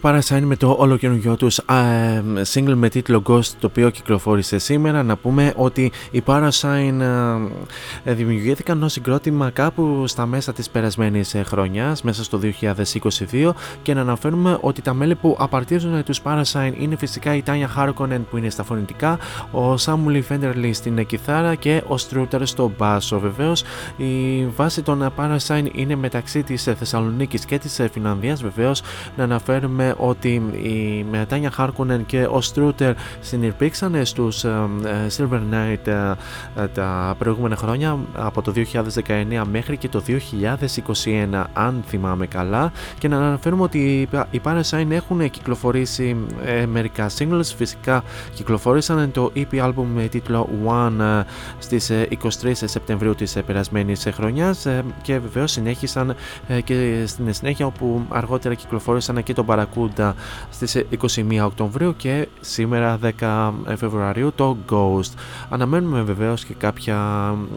S1: Parasite με το όλο καινούργιο τους ε, single με τίτλο Ghost το οποίο κυκλοφόρησε σήμερα. Να πούμε ότι οι Parasite ε, δημιουργήθηκαν ως συγκρότημα κάπου στα μέσα της περασμένης ε, χρονιάς, μέσα στο 2022 και να αναφέρουμε ότι τα μέλη που απαρτίζουν τους Parasite είναι φυσικά η Tanya Harkonnen που είναι στα φωνητικά, ο Samuel Fenderly στην κιθάρα και ο Strutter στο μπάσο. Βεβαίως η βάση των Parasite είναι μεταξύ της Θεσσαλονίκης και της Φινλανδίας βεβαίως να αναφέρουμε αναφέρουμε ότι η Μετάνια Χάρκουνεν και ο Στρούτερ συνειρπήξαν στους ε, ε, Silver Knight ε, τα προηγούμενα χρόνια από το 2019 μέχρι και το 2021 αν θυμάμαι καλά και να αναφέρουμε ότι οι Parasite έχουν κυκλοφορήσει μερικά singles φυσικά κυκλοφόρησαν το EP album με τίτλο One στις 23 Σεπτεμβρίου της περασμένης χρονιάς και βεβαίως συνέχισαν και στην συνέχεια όπου αργότερα κυκλοφόρησαν και το Barracuda στις 21 Οκτωβρίου και σήμερα 10 Φεβρουαρίου το Ghost. Αναμένουμε βεβαίως και κάποια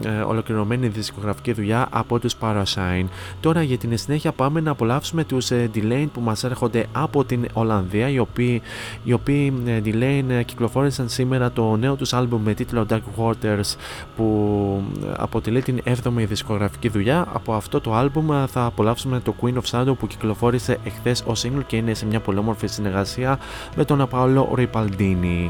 S1: ε, ολοκληρωμένη δισκογραφική δουλειά από τους Parasite. Τώρα για την συνέχεια πάμε να απολαύσουμε τους ε, Delane που μας έρχονται από την Ολλανδία οι οποίοι, οι οποίοι ε, Delane ε, κυκλοφόρησαν σήμερα το νέο τους άλμπουμ με τίτλο Dark Waters που ε, αποτελεί την 7η δισκογραφική δουλειά. Από αυτό το άλμπουμ ε, θα απολαύσουμε το Queen of Shadow που κυκλοφόρησε εχθές ως single και είναι σε μια πολύ όμορφη συνεργασία με τον Παόλο Ριπαλντίνη.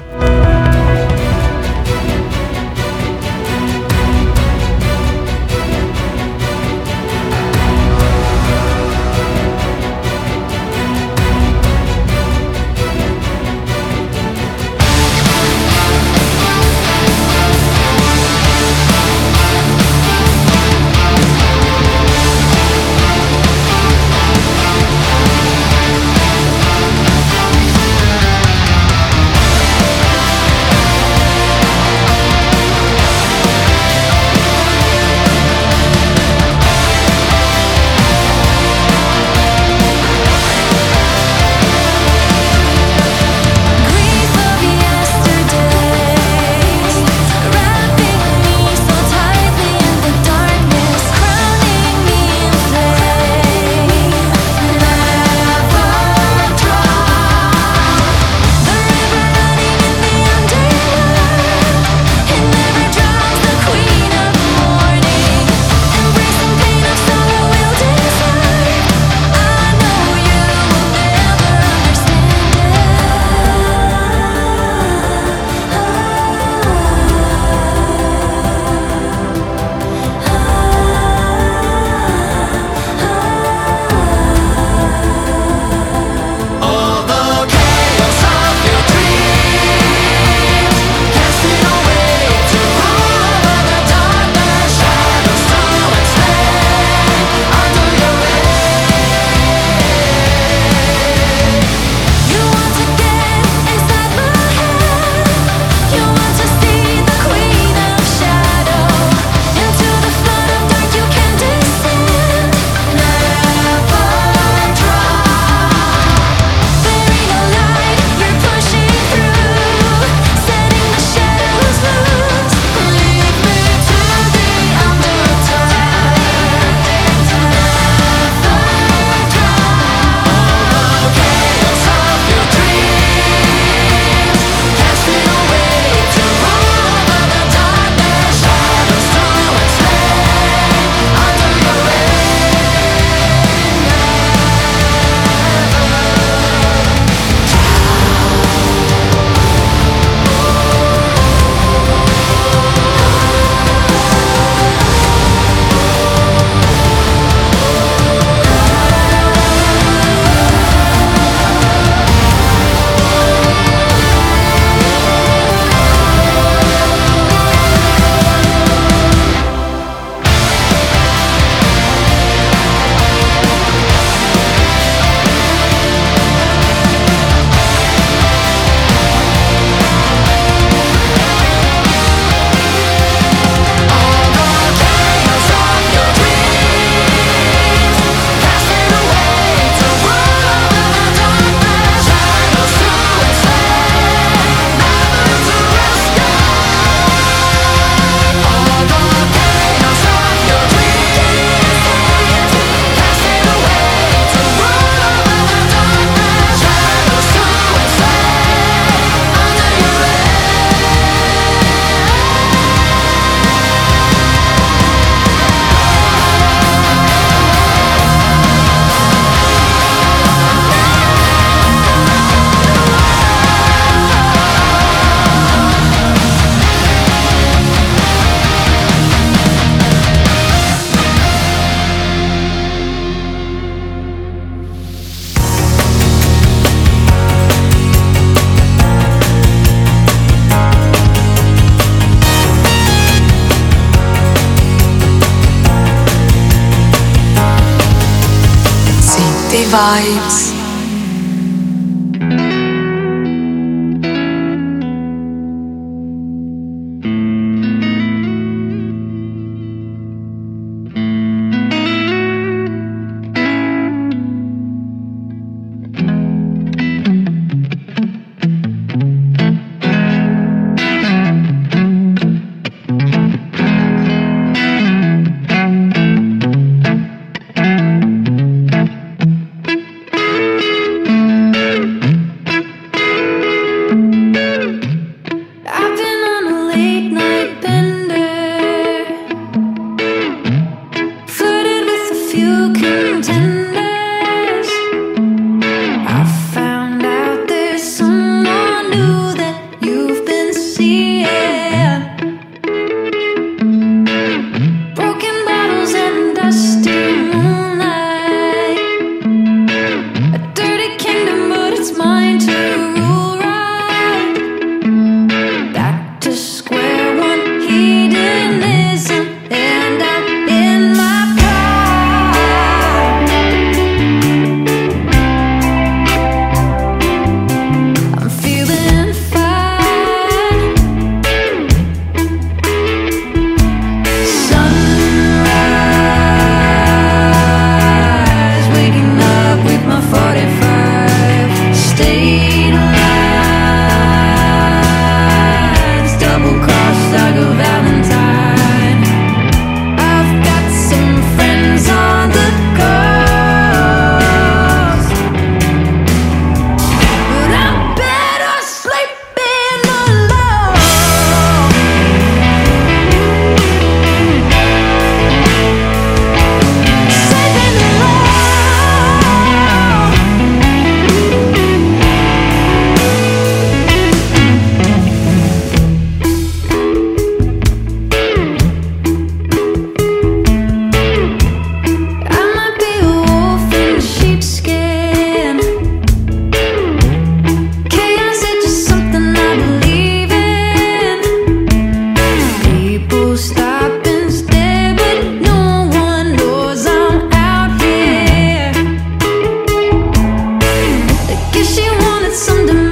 S11: Some under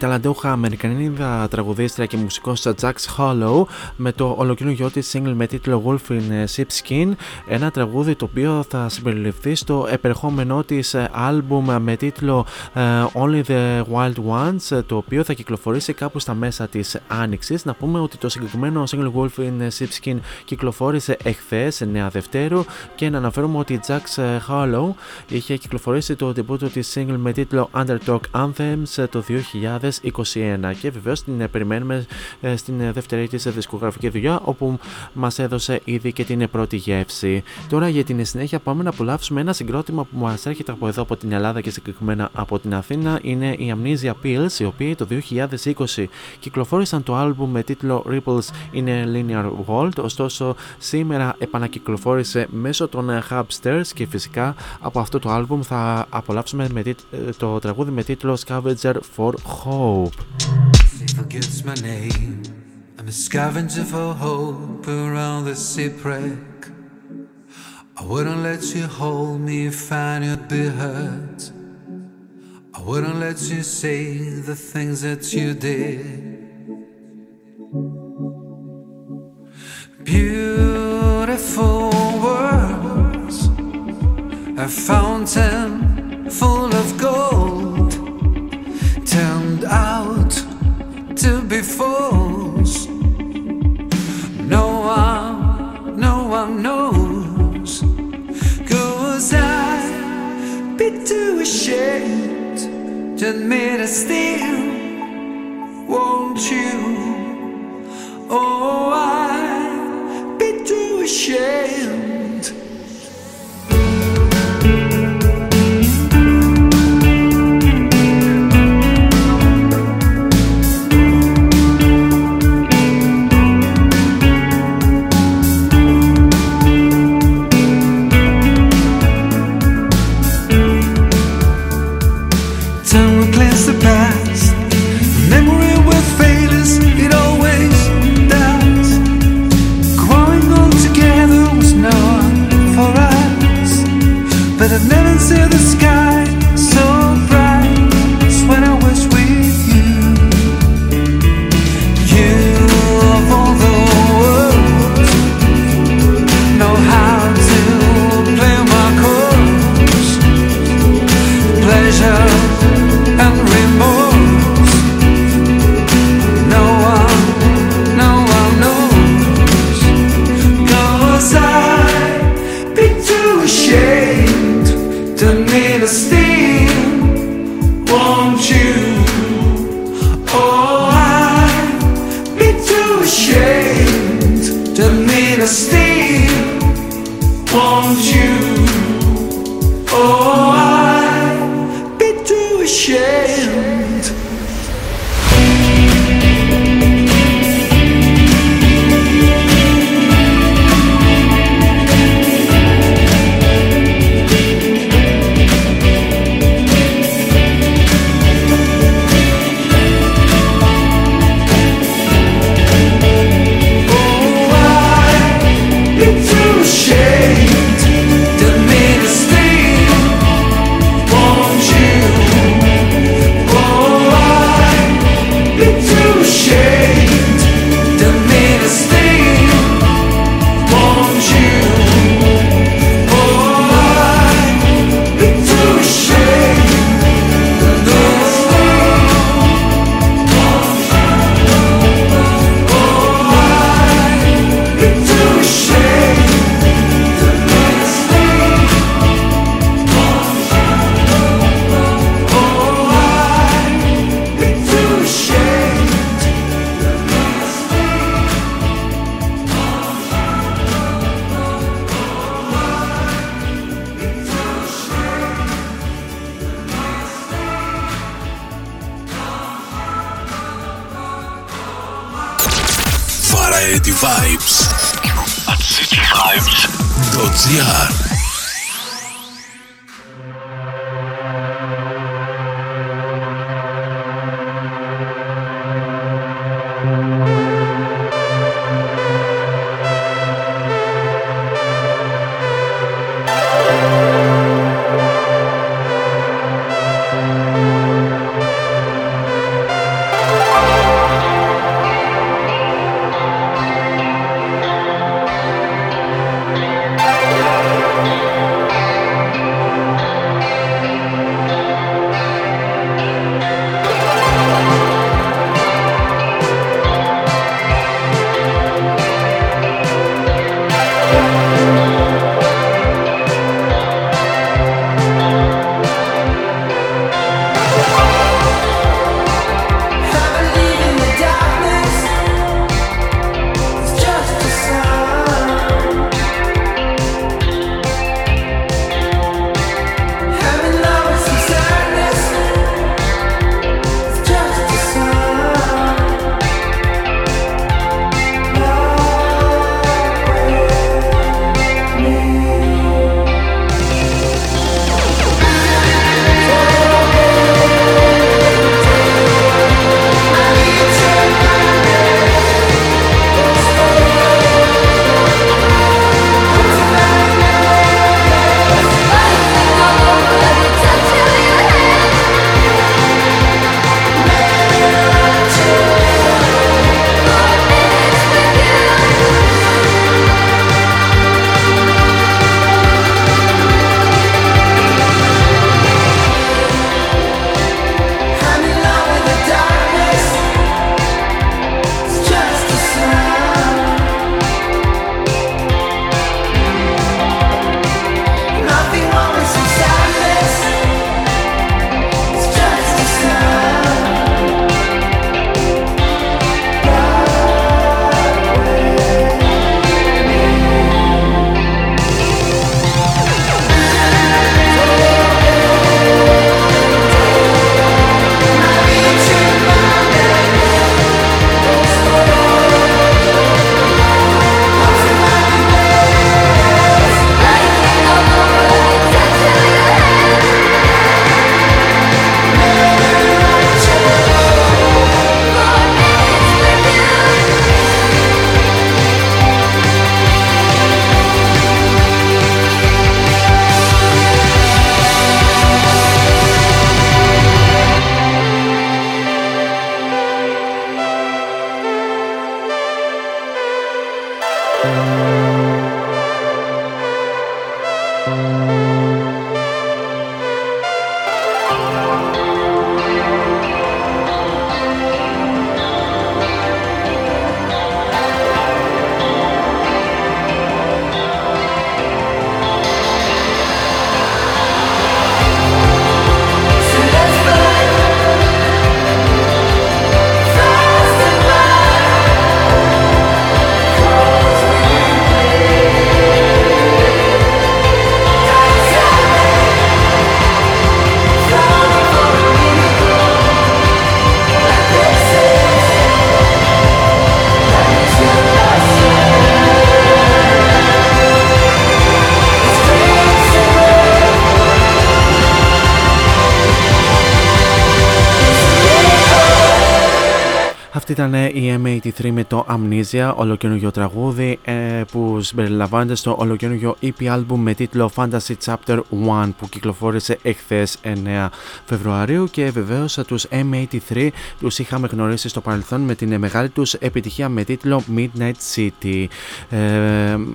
S1: Αυτή ήταν η ταλαντούχα Αμερικανίδα τραγουδίστρια και μουσικός Jax Hollow με το ολοκληρωτικό της single με τίτλο Wolf in Sheepskin ένα τραγούδι το οποίο θα συμπεριληφθεί στο επερχόμενό της άλμπουμ με τίτλο ε, Only the Wild Ones ε, το οποίο θα κυκλοφορήσει κάπου στα μέσα της Άνοιξης. Να πούμε ότι το συγκεκριμένο single Wolf in Sheepskin κυκλοφόρησε εχθές 9 Δευτέρου και να αναφέρουμε ότι η Jax Hollow είχε κυκλοφορήσει το debut του της single με τίτλο Underdog Anthems το 2021 και βεβαίως την ε, περιμένουμε ε, στην ε, δεύτερη της δισκογραφική δουλειά όπου μας έδωσε ήδη και την πρώτη γεύση. Τώρα για την συνέχεια πάμε να απολαύσουμε ένα συγκρότημα που μας έρχεται από εδώ από την Ελλάδα και συγκεκριμένα από την Αθήνα είναι η Amnesia Pills οι οποίοι το 2020 κυκλοφόρησαν το άλμπουμ με τίτλο Ripples in a Linear World ωστόσο σήμερα επανακυκλοφόρησε μέσω των ε, Hubsters και φυσικά από αυτό το άλμπουμ θα απολαύσουμε με τίτ- ε, το τραγούδι με τίτλο Scavenger for Hope.
S11: Forgets my name. I'm a scavenger for hope around the shipwreck. I wouldn't let you hold me if I knew you'd be hurt. I wouldn't let you say the things that you did. Beautiful words, a fountain full of gold, turned out to be false. No one, no one knows, cause I'd be too ashamed to admit I still want you. Oh, I'd be too ashamed.
S1: Αυτή ήταν η M83 με το Amnesia, ολοκαινούργιο τραγούδι ε, που συμπεριλαμβάνεται στο ολοκαινούργιο EP album με τίτλο Fantasy Chapter 1 που κυκλοφόρησε εχθές 9 Φεβρουαρίου και βεβαίως τους M83 τους είχαμε γνωρίσει στο παρελθόν με την μεγάλη τους επιτυχία με τίτλο Midnight City. Ε,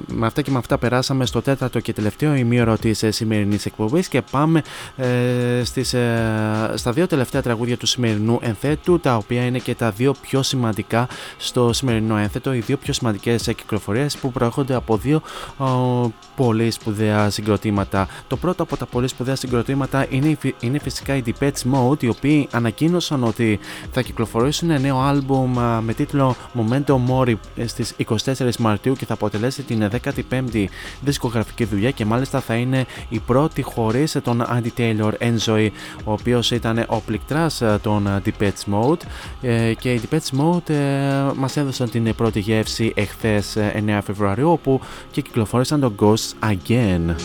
S1: με αυτά και με αυτά περάσαμε στο τέταρτο και τελευταίο ημίωρο της ε, σημερινής εκπομπής και πάμε ε, στις, ε, στα δύο τελευταία τραγούδια του σημερινού ενθέτου τα οποία είναι και τα δύο πιο σημαντικά στο σημερινό ένθετο, οι δύο πιο σημαντικές κυκλοφορίες που προέρχονται από δύο ο, πολύ σπουδαία συγκροτήματα. Το πρώτο από τα πολύ σπουδαία συγκροτήματα είναι, είναι φυσικά οι Depeche Mode, οι οποίοι ανακοίνωσαν ότι θα κυκλοφορήσουν ένα νέο άλμπουμ α, με τίτλο Momento Mori στις 24 Μαρτίου και θα αποτελέσει την 15η δισκογραφική δουλειά και μάλιστα θα είναι η πρώτη χωρίς τον Andy Taylor Enjoy, ο οποίος ήταν ο πληκτράς των Depeche Mode ε, και οι Depeche Mode ε, μας έδωσαν την πρώτη γεύση εχθές 9 Φεβρουαρίου όπου και κυκλοφόρησαν το Ghosts Again.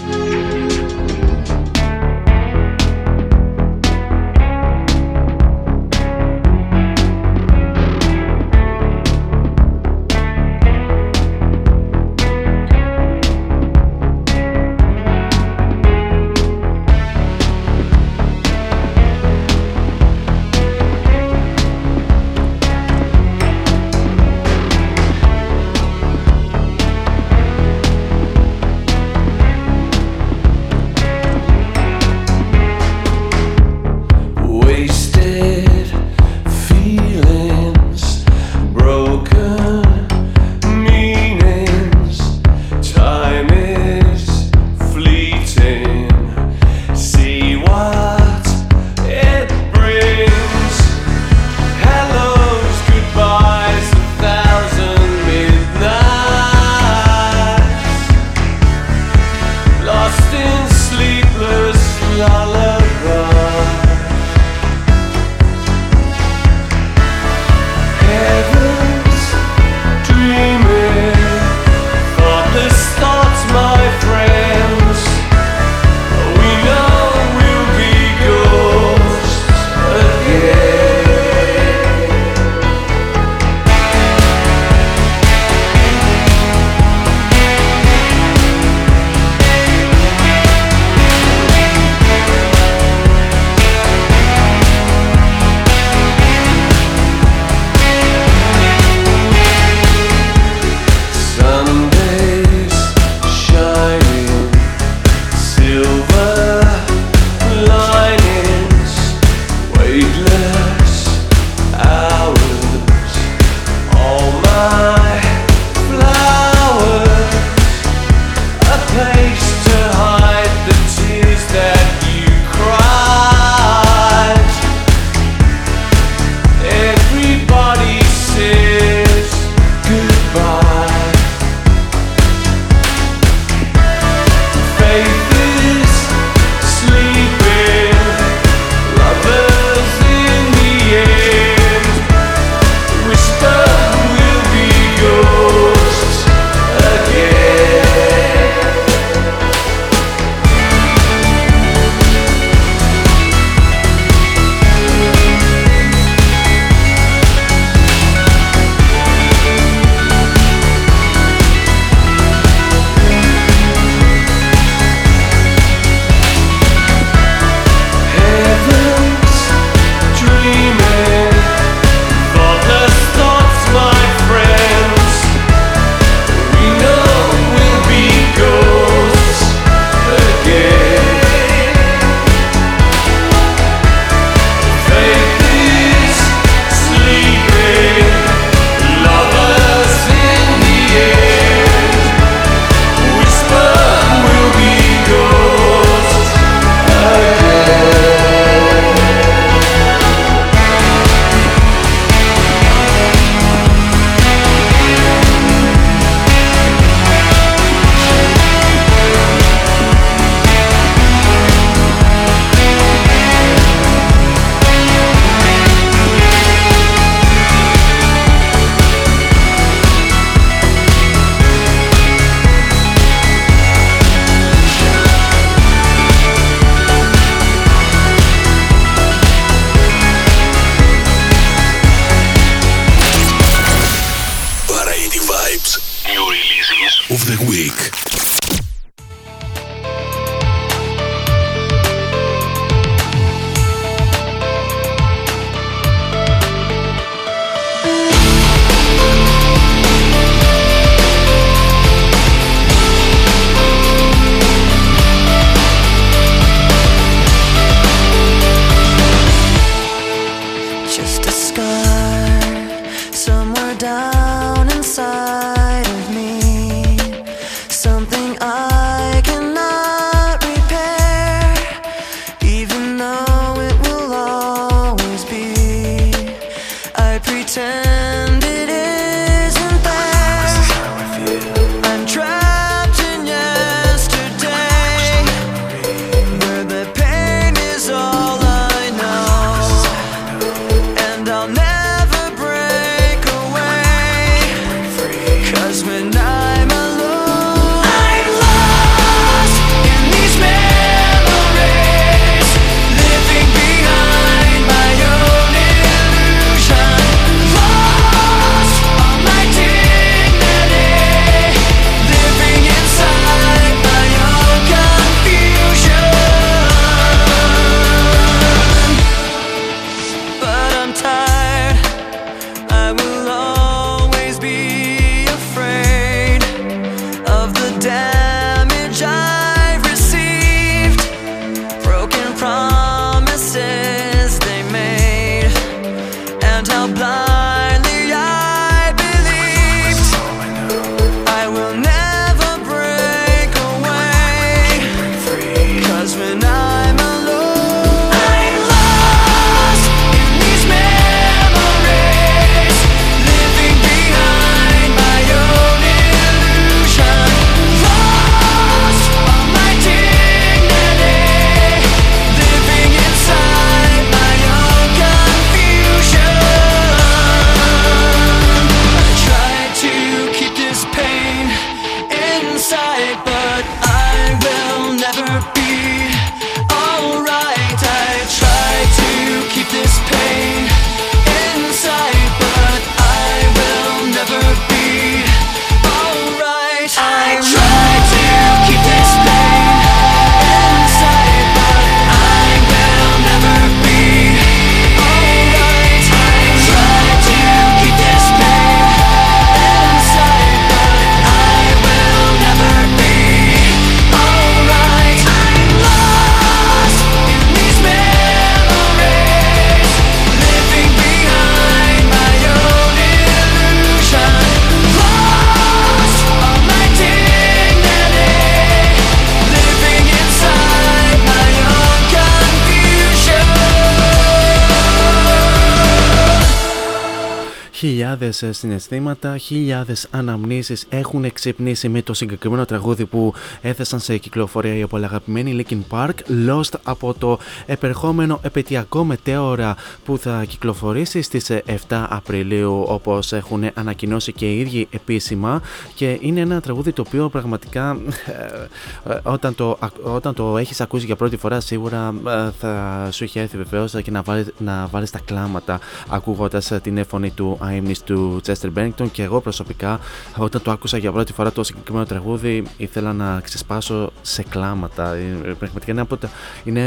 S1: Χιλιάδε συναισθήματα, χιλιάδες αναμνήσεις έχουν ξυπνήσει με το συγκεκριμένο τραγούδι που έθεσαν σε κυκλοφορία οι απολαγαπημένοι Linkin Park, Lost από το επερχόμενο επαιτειακό μετέωρα που θα κυκλοφορήσει στις 7 Απριλίου όπως έχουν ανακοινώσει και οι ίδιοι επίσημα. Και είναι ένα τραγούδι το οποίο πραγματικά ε, ε, όταν το, ακ- όταν το έχεις ακούσει για πρώτη φορά σίγουρα ε, θα σου έχει έρθει βεβαίως και να βάλεις, να βάλεις τα κλάματα ακούγοντας ε, την φωνή του Aimnis του Chester Bennington και εγώ προσωπικά όταν το άκουσα για πρώτη φορά το συγκεκριμένο τραγούδι ήθελα να ξεσπάσω σε κλάματα Ε, πραγματικά είναι, από τα- είναι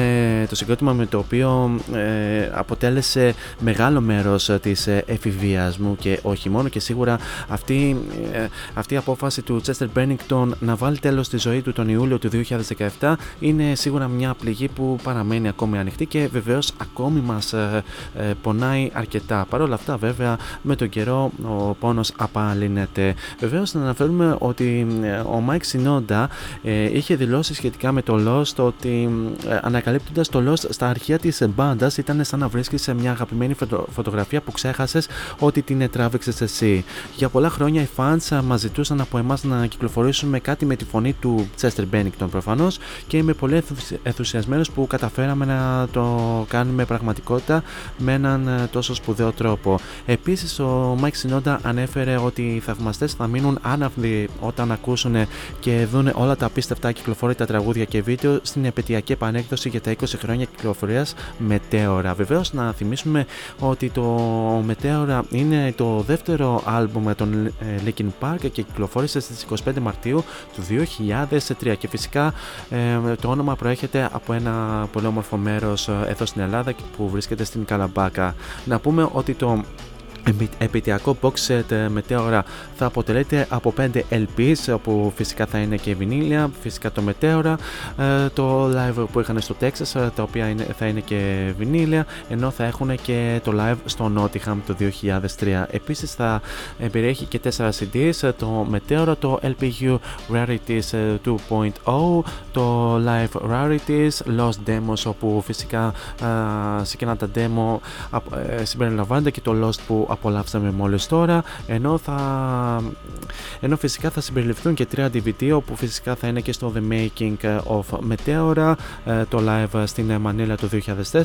S1: το συγκρότημα με το οποίο ε, αποτέλεσε μεγάλο μέρος ε, της ε, εφηβείας μου και όχι μόνο και σίγουρα αυτή, ε, αυτή η απόφαση του Chester Bennington να βάλει τέλος στη ζωή του τον Ιούλιο του 2017 είναι σίγουρα μια πληγή που παραμένει ακόμη ανοιχτή και βεβαίως ακόμη μας ε, ε, πονάει αρκετά. Παρ' όλα αυτά βέβαια με τον καιρό ο πόνος απαλύνεται. Βεβαίως να αναφέρουμε ότι ε, ο Mike Sinoda ε, είχε δηλώσει σχετικά με το Lost ότι ε, ανακαλύπτοντας το Lost στα αρχεία της μπάντας ήταν σαν να βρίσκεις σε μια αγαπημένη φωτο- φωτογραφία που ξέχασες ότι την τράβηξες εσύ. Για πολλά χρόνια οι fans ε, μας ζητούσαν από εμάς να κυκλοφορήσουμε κάτι με τη φωνή του Chester Bennington προφανώς και είμαι πολύ ενθουσι- ενθουσιασμένος που καταφέραμε να το κάνουμε πραγματικότητα με έναν ε, τόσο σπουδαίο τρόπο. Επίσης ο Mike Sinoda ανέφερε ότι οι θαυμαστές θα μείνουν άναυδοι όταν ακούσουν και δουν όλα τα απίστευτα κυκλοφόρητα τραγούδια και βίντεο στην επαιτειακή επανέκδοση για τα 20 χρόνια κυκλοφορίας Μετέωρα. Βεβαίως να θυμίσουμε ότι το Μετέωρα είναι το δεύτερο άλμπουμ των ε, Linkin Park και κυκλοφόρησε στις 25 Μαρτίου του 2003 και φυσικά ε, το όνομα προέρχεται από ένα πολύ όμορφο μέρος ε, εδώ στην Ελλάδα που βρίσκεται στην Καλαμπάκα. Να πούμε ότι το Επι- Επιτιακό box set ε, Μετέωρα θα αποτελείται από 5 LPs όπου φυσικά θα είναι και βινίλια, φυσικά το Μετέωρα, ε, το live που είχαν στο Texas ε, τα οποία είναι, θα είναι και βινίλια ενώ θα έχουν και το live στο Nottingham το 2003. Επίσης θα ε, περιέχει και 4 CDs, ε, το Μετέωρα, το LPU Rarities ε, 2.0, το Live Rarities, Lost Demos όπου φυσικά ε, σε εκείνα τα demo απ- ε, συμπεριλαμβάνεται και το Lost που
S16: απολαύσαμε μόλις τώρα ενώ, θα... ενώ φυσικά θα συμπεριληφθούν και τρία DVD όπου φυσικά θα είναι και στο The Making of Meteora ε, το live στην Μανίλα το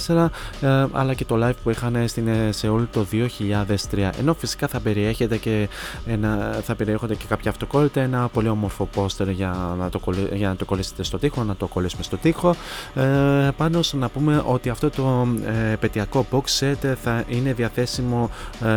S16: 2004 ε, αλλά και το live που είχαν στην Σεούλ το 2003 ενώ φυσικά θα περιέχεται και ένα, θα περιέχονται και κάποια αυτοκόλλητα ένα πολύ όμορφο πόστερ για να το, κολλη- για να το κολλήσετε στο τοίχο να το κολλήσουμε στο τοίχο. Ε, πάνω να πούμε ότι αυτό το ε, επαιτειακό box set θα είναι διαθέσιμο ε,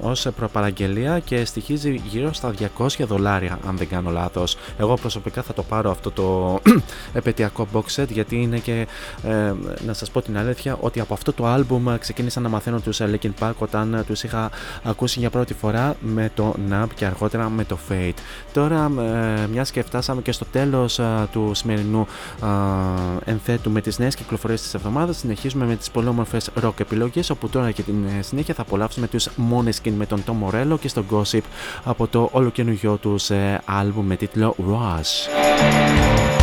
S16: ως προπαραγγελία και στοιχίζει γύρω στα 200 δολάρια αν δεν κάνω λάθος. Εγώ προσωπικά θα το πάρω αυτό το <clears throat> επαιτειακό box set γιατί είναι και ε, να σας πω την αλήθεια ότι από αυτό το άλμπουμ ξεκίνησα να μαθαίνω τους ε, Linkin Park όταν τους είχα ακούσει για πρώτη φορά με το NAB και αργότερα με το Fate. Τώρα ε, μιας και φτάσαμε και στο τέλος ε, του σημερινού ε, ενθέτου με τις νέες κυκλοφορίες της εβδομάδας συνεχίζουμε με τις πολύ όμορφες rock επιλογές όπου τώρα και την ε, συνέχεια θα απολαύσουμε τους Måneskin με τον Tom Morello και στον Gossip από το ολοκαινούργιο τους ε, άλμπουμ με τίτλο Rush.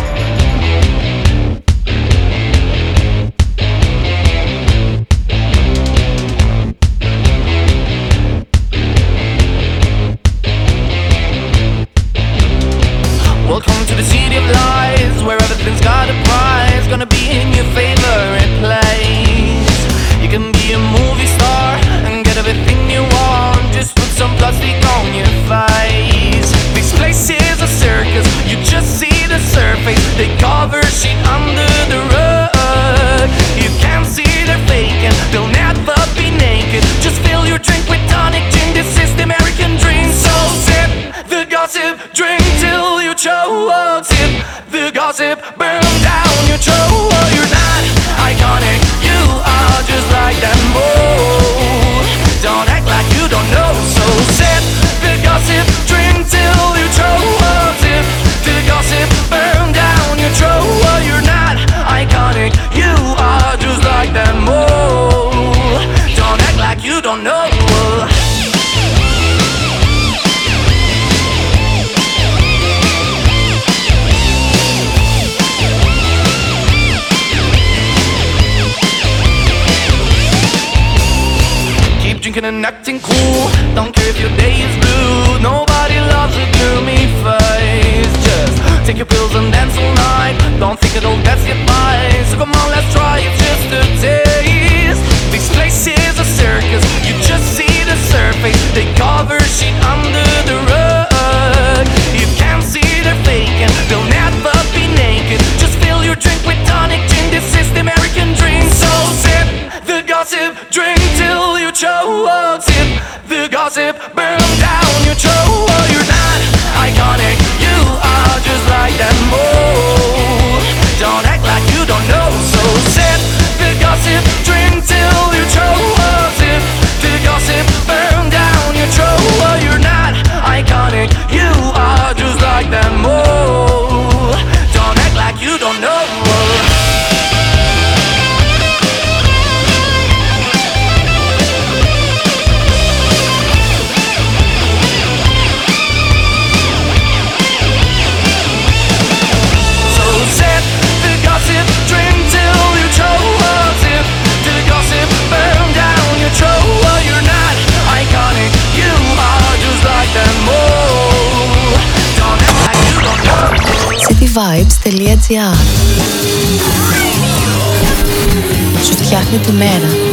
S10: Σου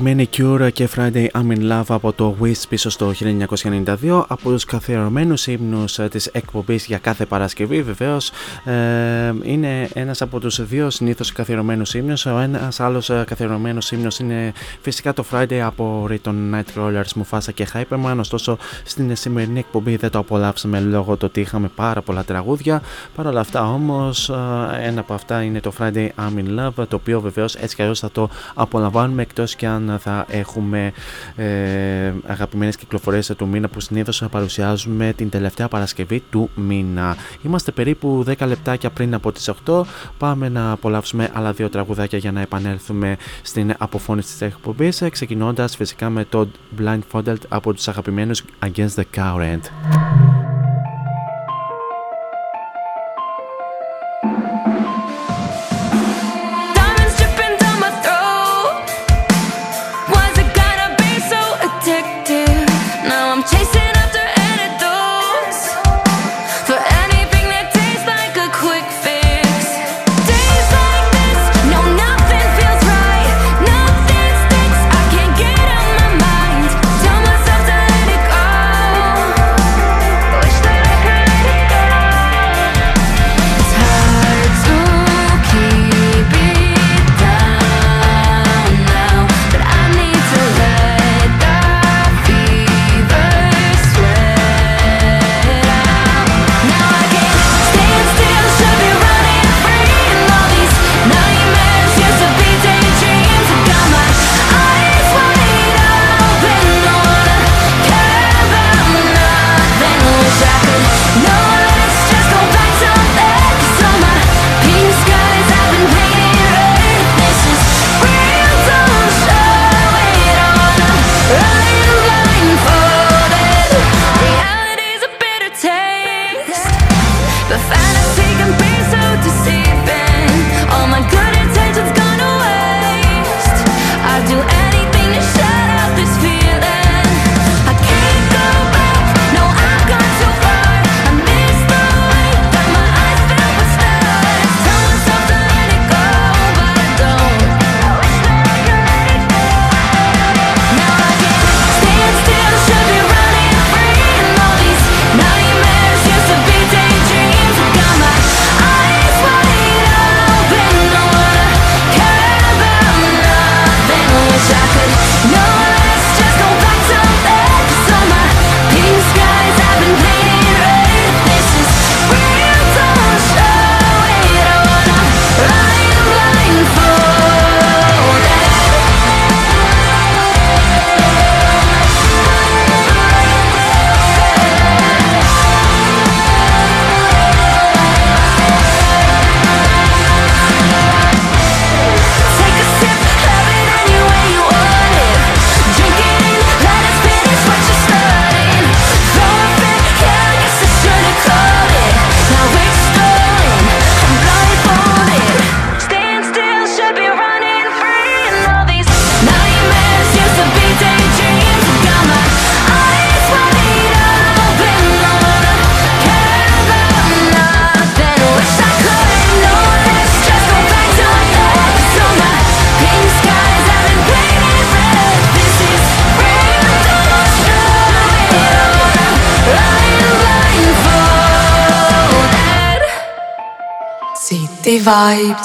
S1: Αγαπημένη Cure και Friday I'm in Love από το Wish πίσω στο 1992 από τους καθιερωμένους ύμνους ε, της εκπομπής για κάθε Παρασκευή βεβαίως ε, είναι ένας από τους δύο συνήθως καθιερωμένους ύμνους. Ο ένας άλλος ε, καθιερωμένος ύμνος είναι φυσικά το Friday από Riton Nightcrawlers, Mufasa και Hyperman. Ωστόσο στην σημερινή εκπομπή δεν το απολαύσαμε λόγω του ότι είχαμε πάρα πολλά τραγούδια. Παρ' όλα αυτά όμως ε, ένα από αυτά είναι το Friday I'm in Love το οποίο βεβαίως έτσι κι αλλιώς θα το απολαμβάνουμε εκτός και αν θα έχουμε ε, αγαπημένες κυκλοφορίες του μήνα που συνήθως παρουσιάζουμε την τελευταία Παρασκευή του μήνα. Είμαστε περίπου 10 λεπτάκια πριν από τις 8. Πάμε να απολαύσουμε άλλα δύο τραγουδάκια για να επανέλθουμε στην αποφώνηση της εκπομπής ξεκινώντας φυσικά με το Blindfolded από τους αγαπημένους Against the Current.
S14: vibe.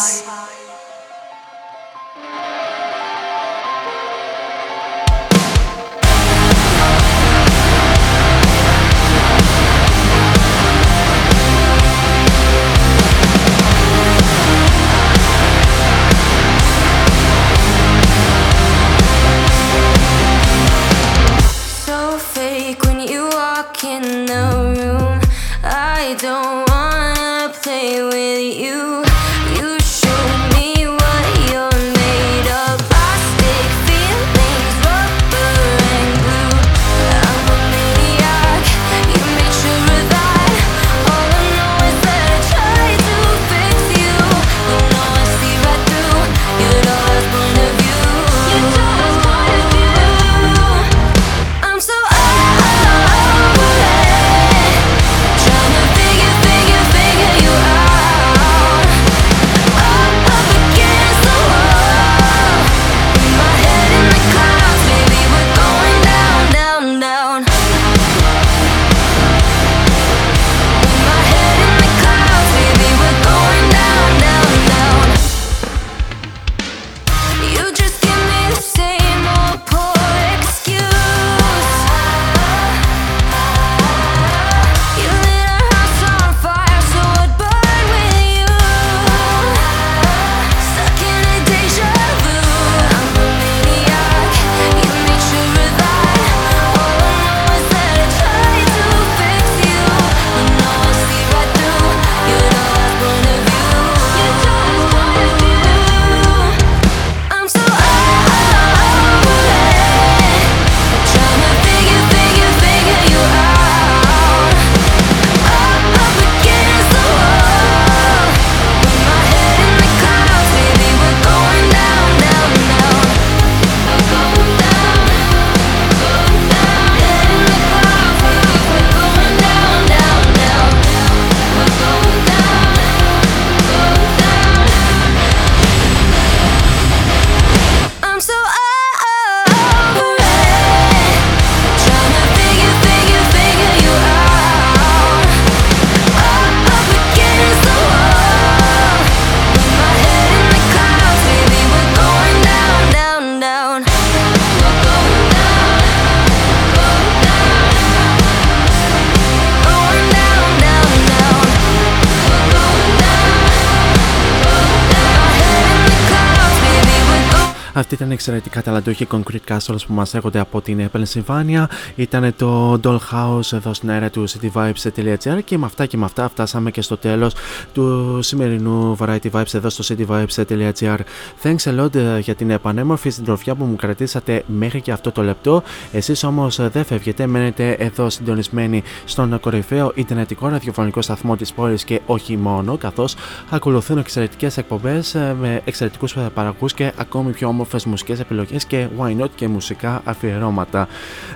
S1: Αυτή ήταν εξαιρετικά ταλαντούχη Concrete Castles που μας έρχονται από την Pennsylvania. Ήταν το Dollhouse εδώ στην αέρα του cityvibes.gr και με αυτά και με αυτά φτάσαμε και στο τέλος του σημερινού Variety Vibes εδώ στο cityvibes.gr. Thanks a lot ε, για την επανέμορφη συντροφιά που μου κρατήσατε μέχρι και αυτό το λεπτό. Εσείς όμως ε, δεν φεύγετε, μένετε εδώ συντονισμένοι στον κορυφαίο ιντερνετικό ραδιοφωνικό σταθμό της πόλης και όχι μόνο, καθώς ακολουθούν εξαιρετικές εκπομπές ε, με εξαιρετικούς ε, παραγωγούς και ακόμη πιο όμορφες μουσικές επιλογές και why not και μουσικά αφιερώματα.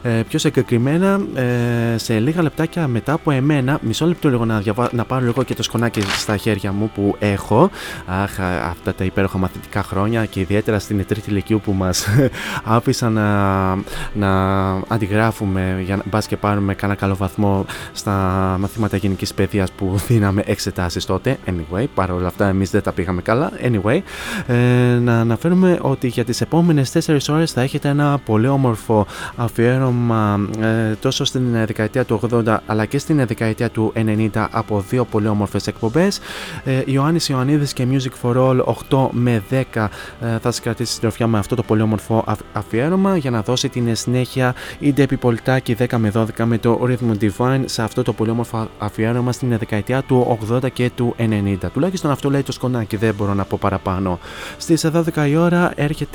S1: Ε, πιο συγκεκριμένα, ε, σε λίγα λεπτάκια μετά από εμένα, μισό λεπτό λίγο να, διαβα... να πάρω λίγο και το σκονάκι στα χέρια μου που έχω. Αχ, α, αυτά τα υπέροχα μαθητικά χρόνια και ιδιαίτερα στην τρίτη ηλικίου που μας <laughs> άφησαν να, να αντιγράφουμε για να μπας και πάρουμε κάνα καλό βαθμό στα μαθήματα γενικής παιδείας που <laughs> δίναμε εξετάσεις τότε. Anyway, παρόλα αυτά εμείς δεν τα πήγαμε καλά. Anyway, ε, να αναφέρουμε ότι για τις επόμενες 4 ώρες θα έχετε ένα πολύ όμορφο αφιέρωμα ε, τόσο στην ε, δεκαετία του 80 αλλά και στην ε, δεκαετία του 90 από δύο πολύ όμορφες εκπομπές. Ε, Ιωάννης Ιωαννίδης και Music for All 8 με 10 ε, θα σας κρατήσει συντροφιά με αυτό το πολύ όμορφο αφ- αφιέρωμα για να δώσει την συνέχεια η Ντέπη Πολιτάκη 10 με 12 με το Rhythm Divine σε αυτό το πολύ όμορφο αφιέρωμα στην δεκαετία του 80 και του 90. Τουλάχιστον αυτό λέει το σκονάκι, δεν μπορώ να πω παραπάνω. Στις 12 η ώρα έρχεται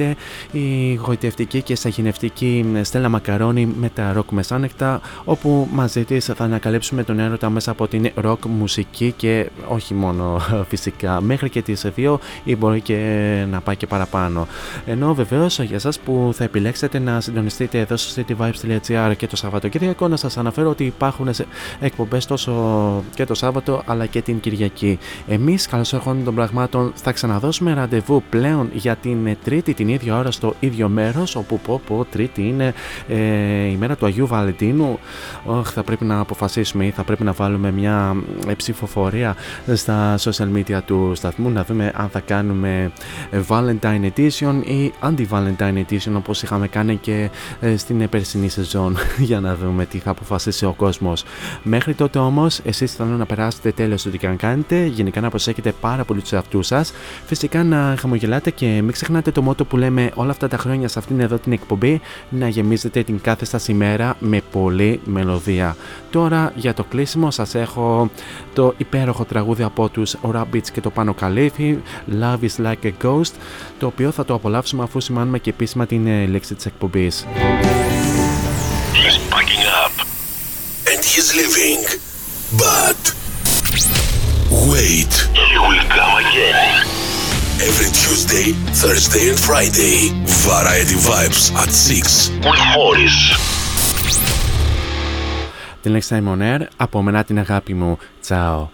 S1: η γοητευτική και σαγηνευτική Στέλλα Μακαρόνη με τα ροκ μεσάνεκτα όπου μαζί της θα ανακαλύψουμε τον έρωτα μέσα από την ροκ μουσική και όχι μόνο <laughs> φυσικά μέχρι και τις 2 ή μπορεί και να πάει και παραπάνω. Ενώ βεβαίως για εσά που θα επιλέξετε να συντονιστείτε εδώ στο cityvibes.gr και το Σαββατοκύριακο να σας αναφέρω ότι υπάρχουν σε- εκπομπές τόσο και το Σάββατο αλλά και την Κυριακή. Εμείς καλώς ερχόντων των πραγμάτων θα ξαναδώσουμε ραντεβού πλέον για την Τρίτη την την ίδια ώρα στο ίδιο μέρος, όπου πω, πω, Τρίτη είναι ε, η μέρα του Αγίου Βαλεντίνου. Όχ, θα πρέπει να αποφασίσουμε ή θα πρέπει να βάλουμε μια ε, ψηφοφορία στα social media του σταθμού να δούμε αν θα κάνουμε ε, Valentine Edition ή Anti-Valentine Edition όπως είχαμε κάνει και ε, στην περσινή σεζόν <laughs> για να δούμε τι θα αποφασίσει ο κόσμος. Μέχρι τότε όμως εσείς θέλω να περάσετε τέλος ό,τι και αν κάνετε, γενικά να προσέχετε πάρα πολύ τους εαυτούς σας, φυσικά να χαμογελάτε και μην ξεχνάτε το μότο που λέμε όλα αυτά τα χρόνια σε αυτήν εδώ την εκπομπή να γεμίζετε την κάθε σας ημέρα με πολλή μελωδία. Τώρα για το κλείσιμο σας έχω το υπέροχο τραγούδι από τους Rabbits και το Πάνω Καλύφι Love is like a ghost το οποίο θα το απολαύσουμε αφού σημάνουμε και επίσημα την ε, λέξη της εκπομπής.
S2: He's packing up and he's leaving. But wait, he will come again. Every Tuesday, Thursday, and Friday, Variety Vibes at 6 with Morris.
S1: Την λέξη Simon Air, από μένα την αγάπη μου. Τσάω.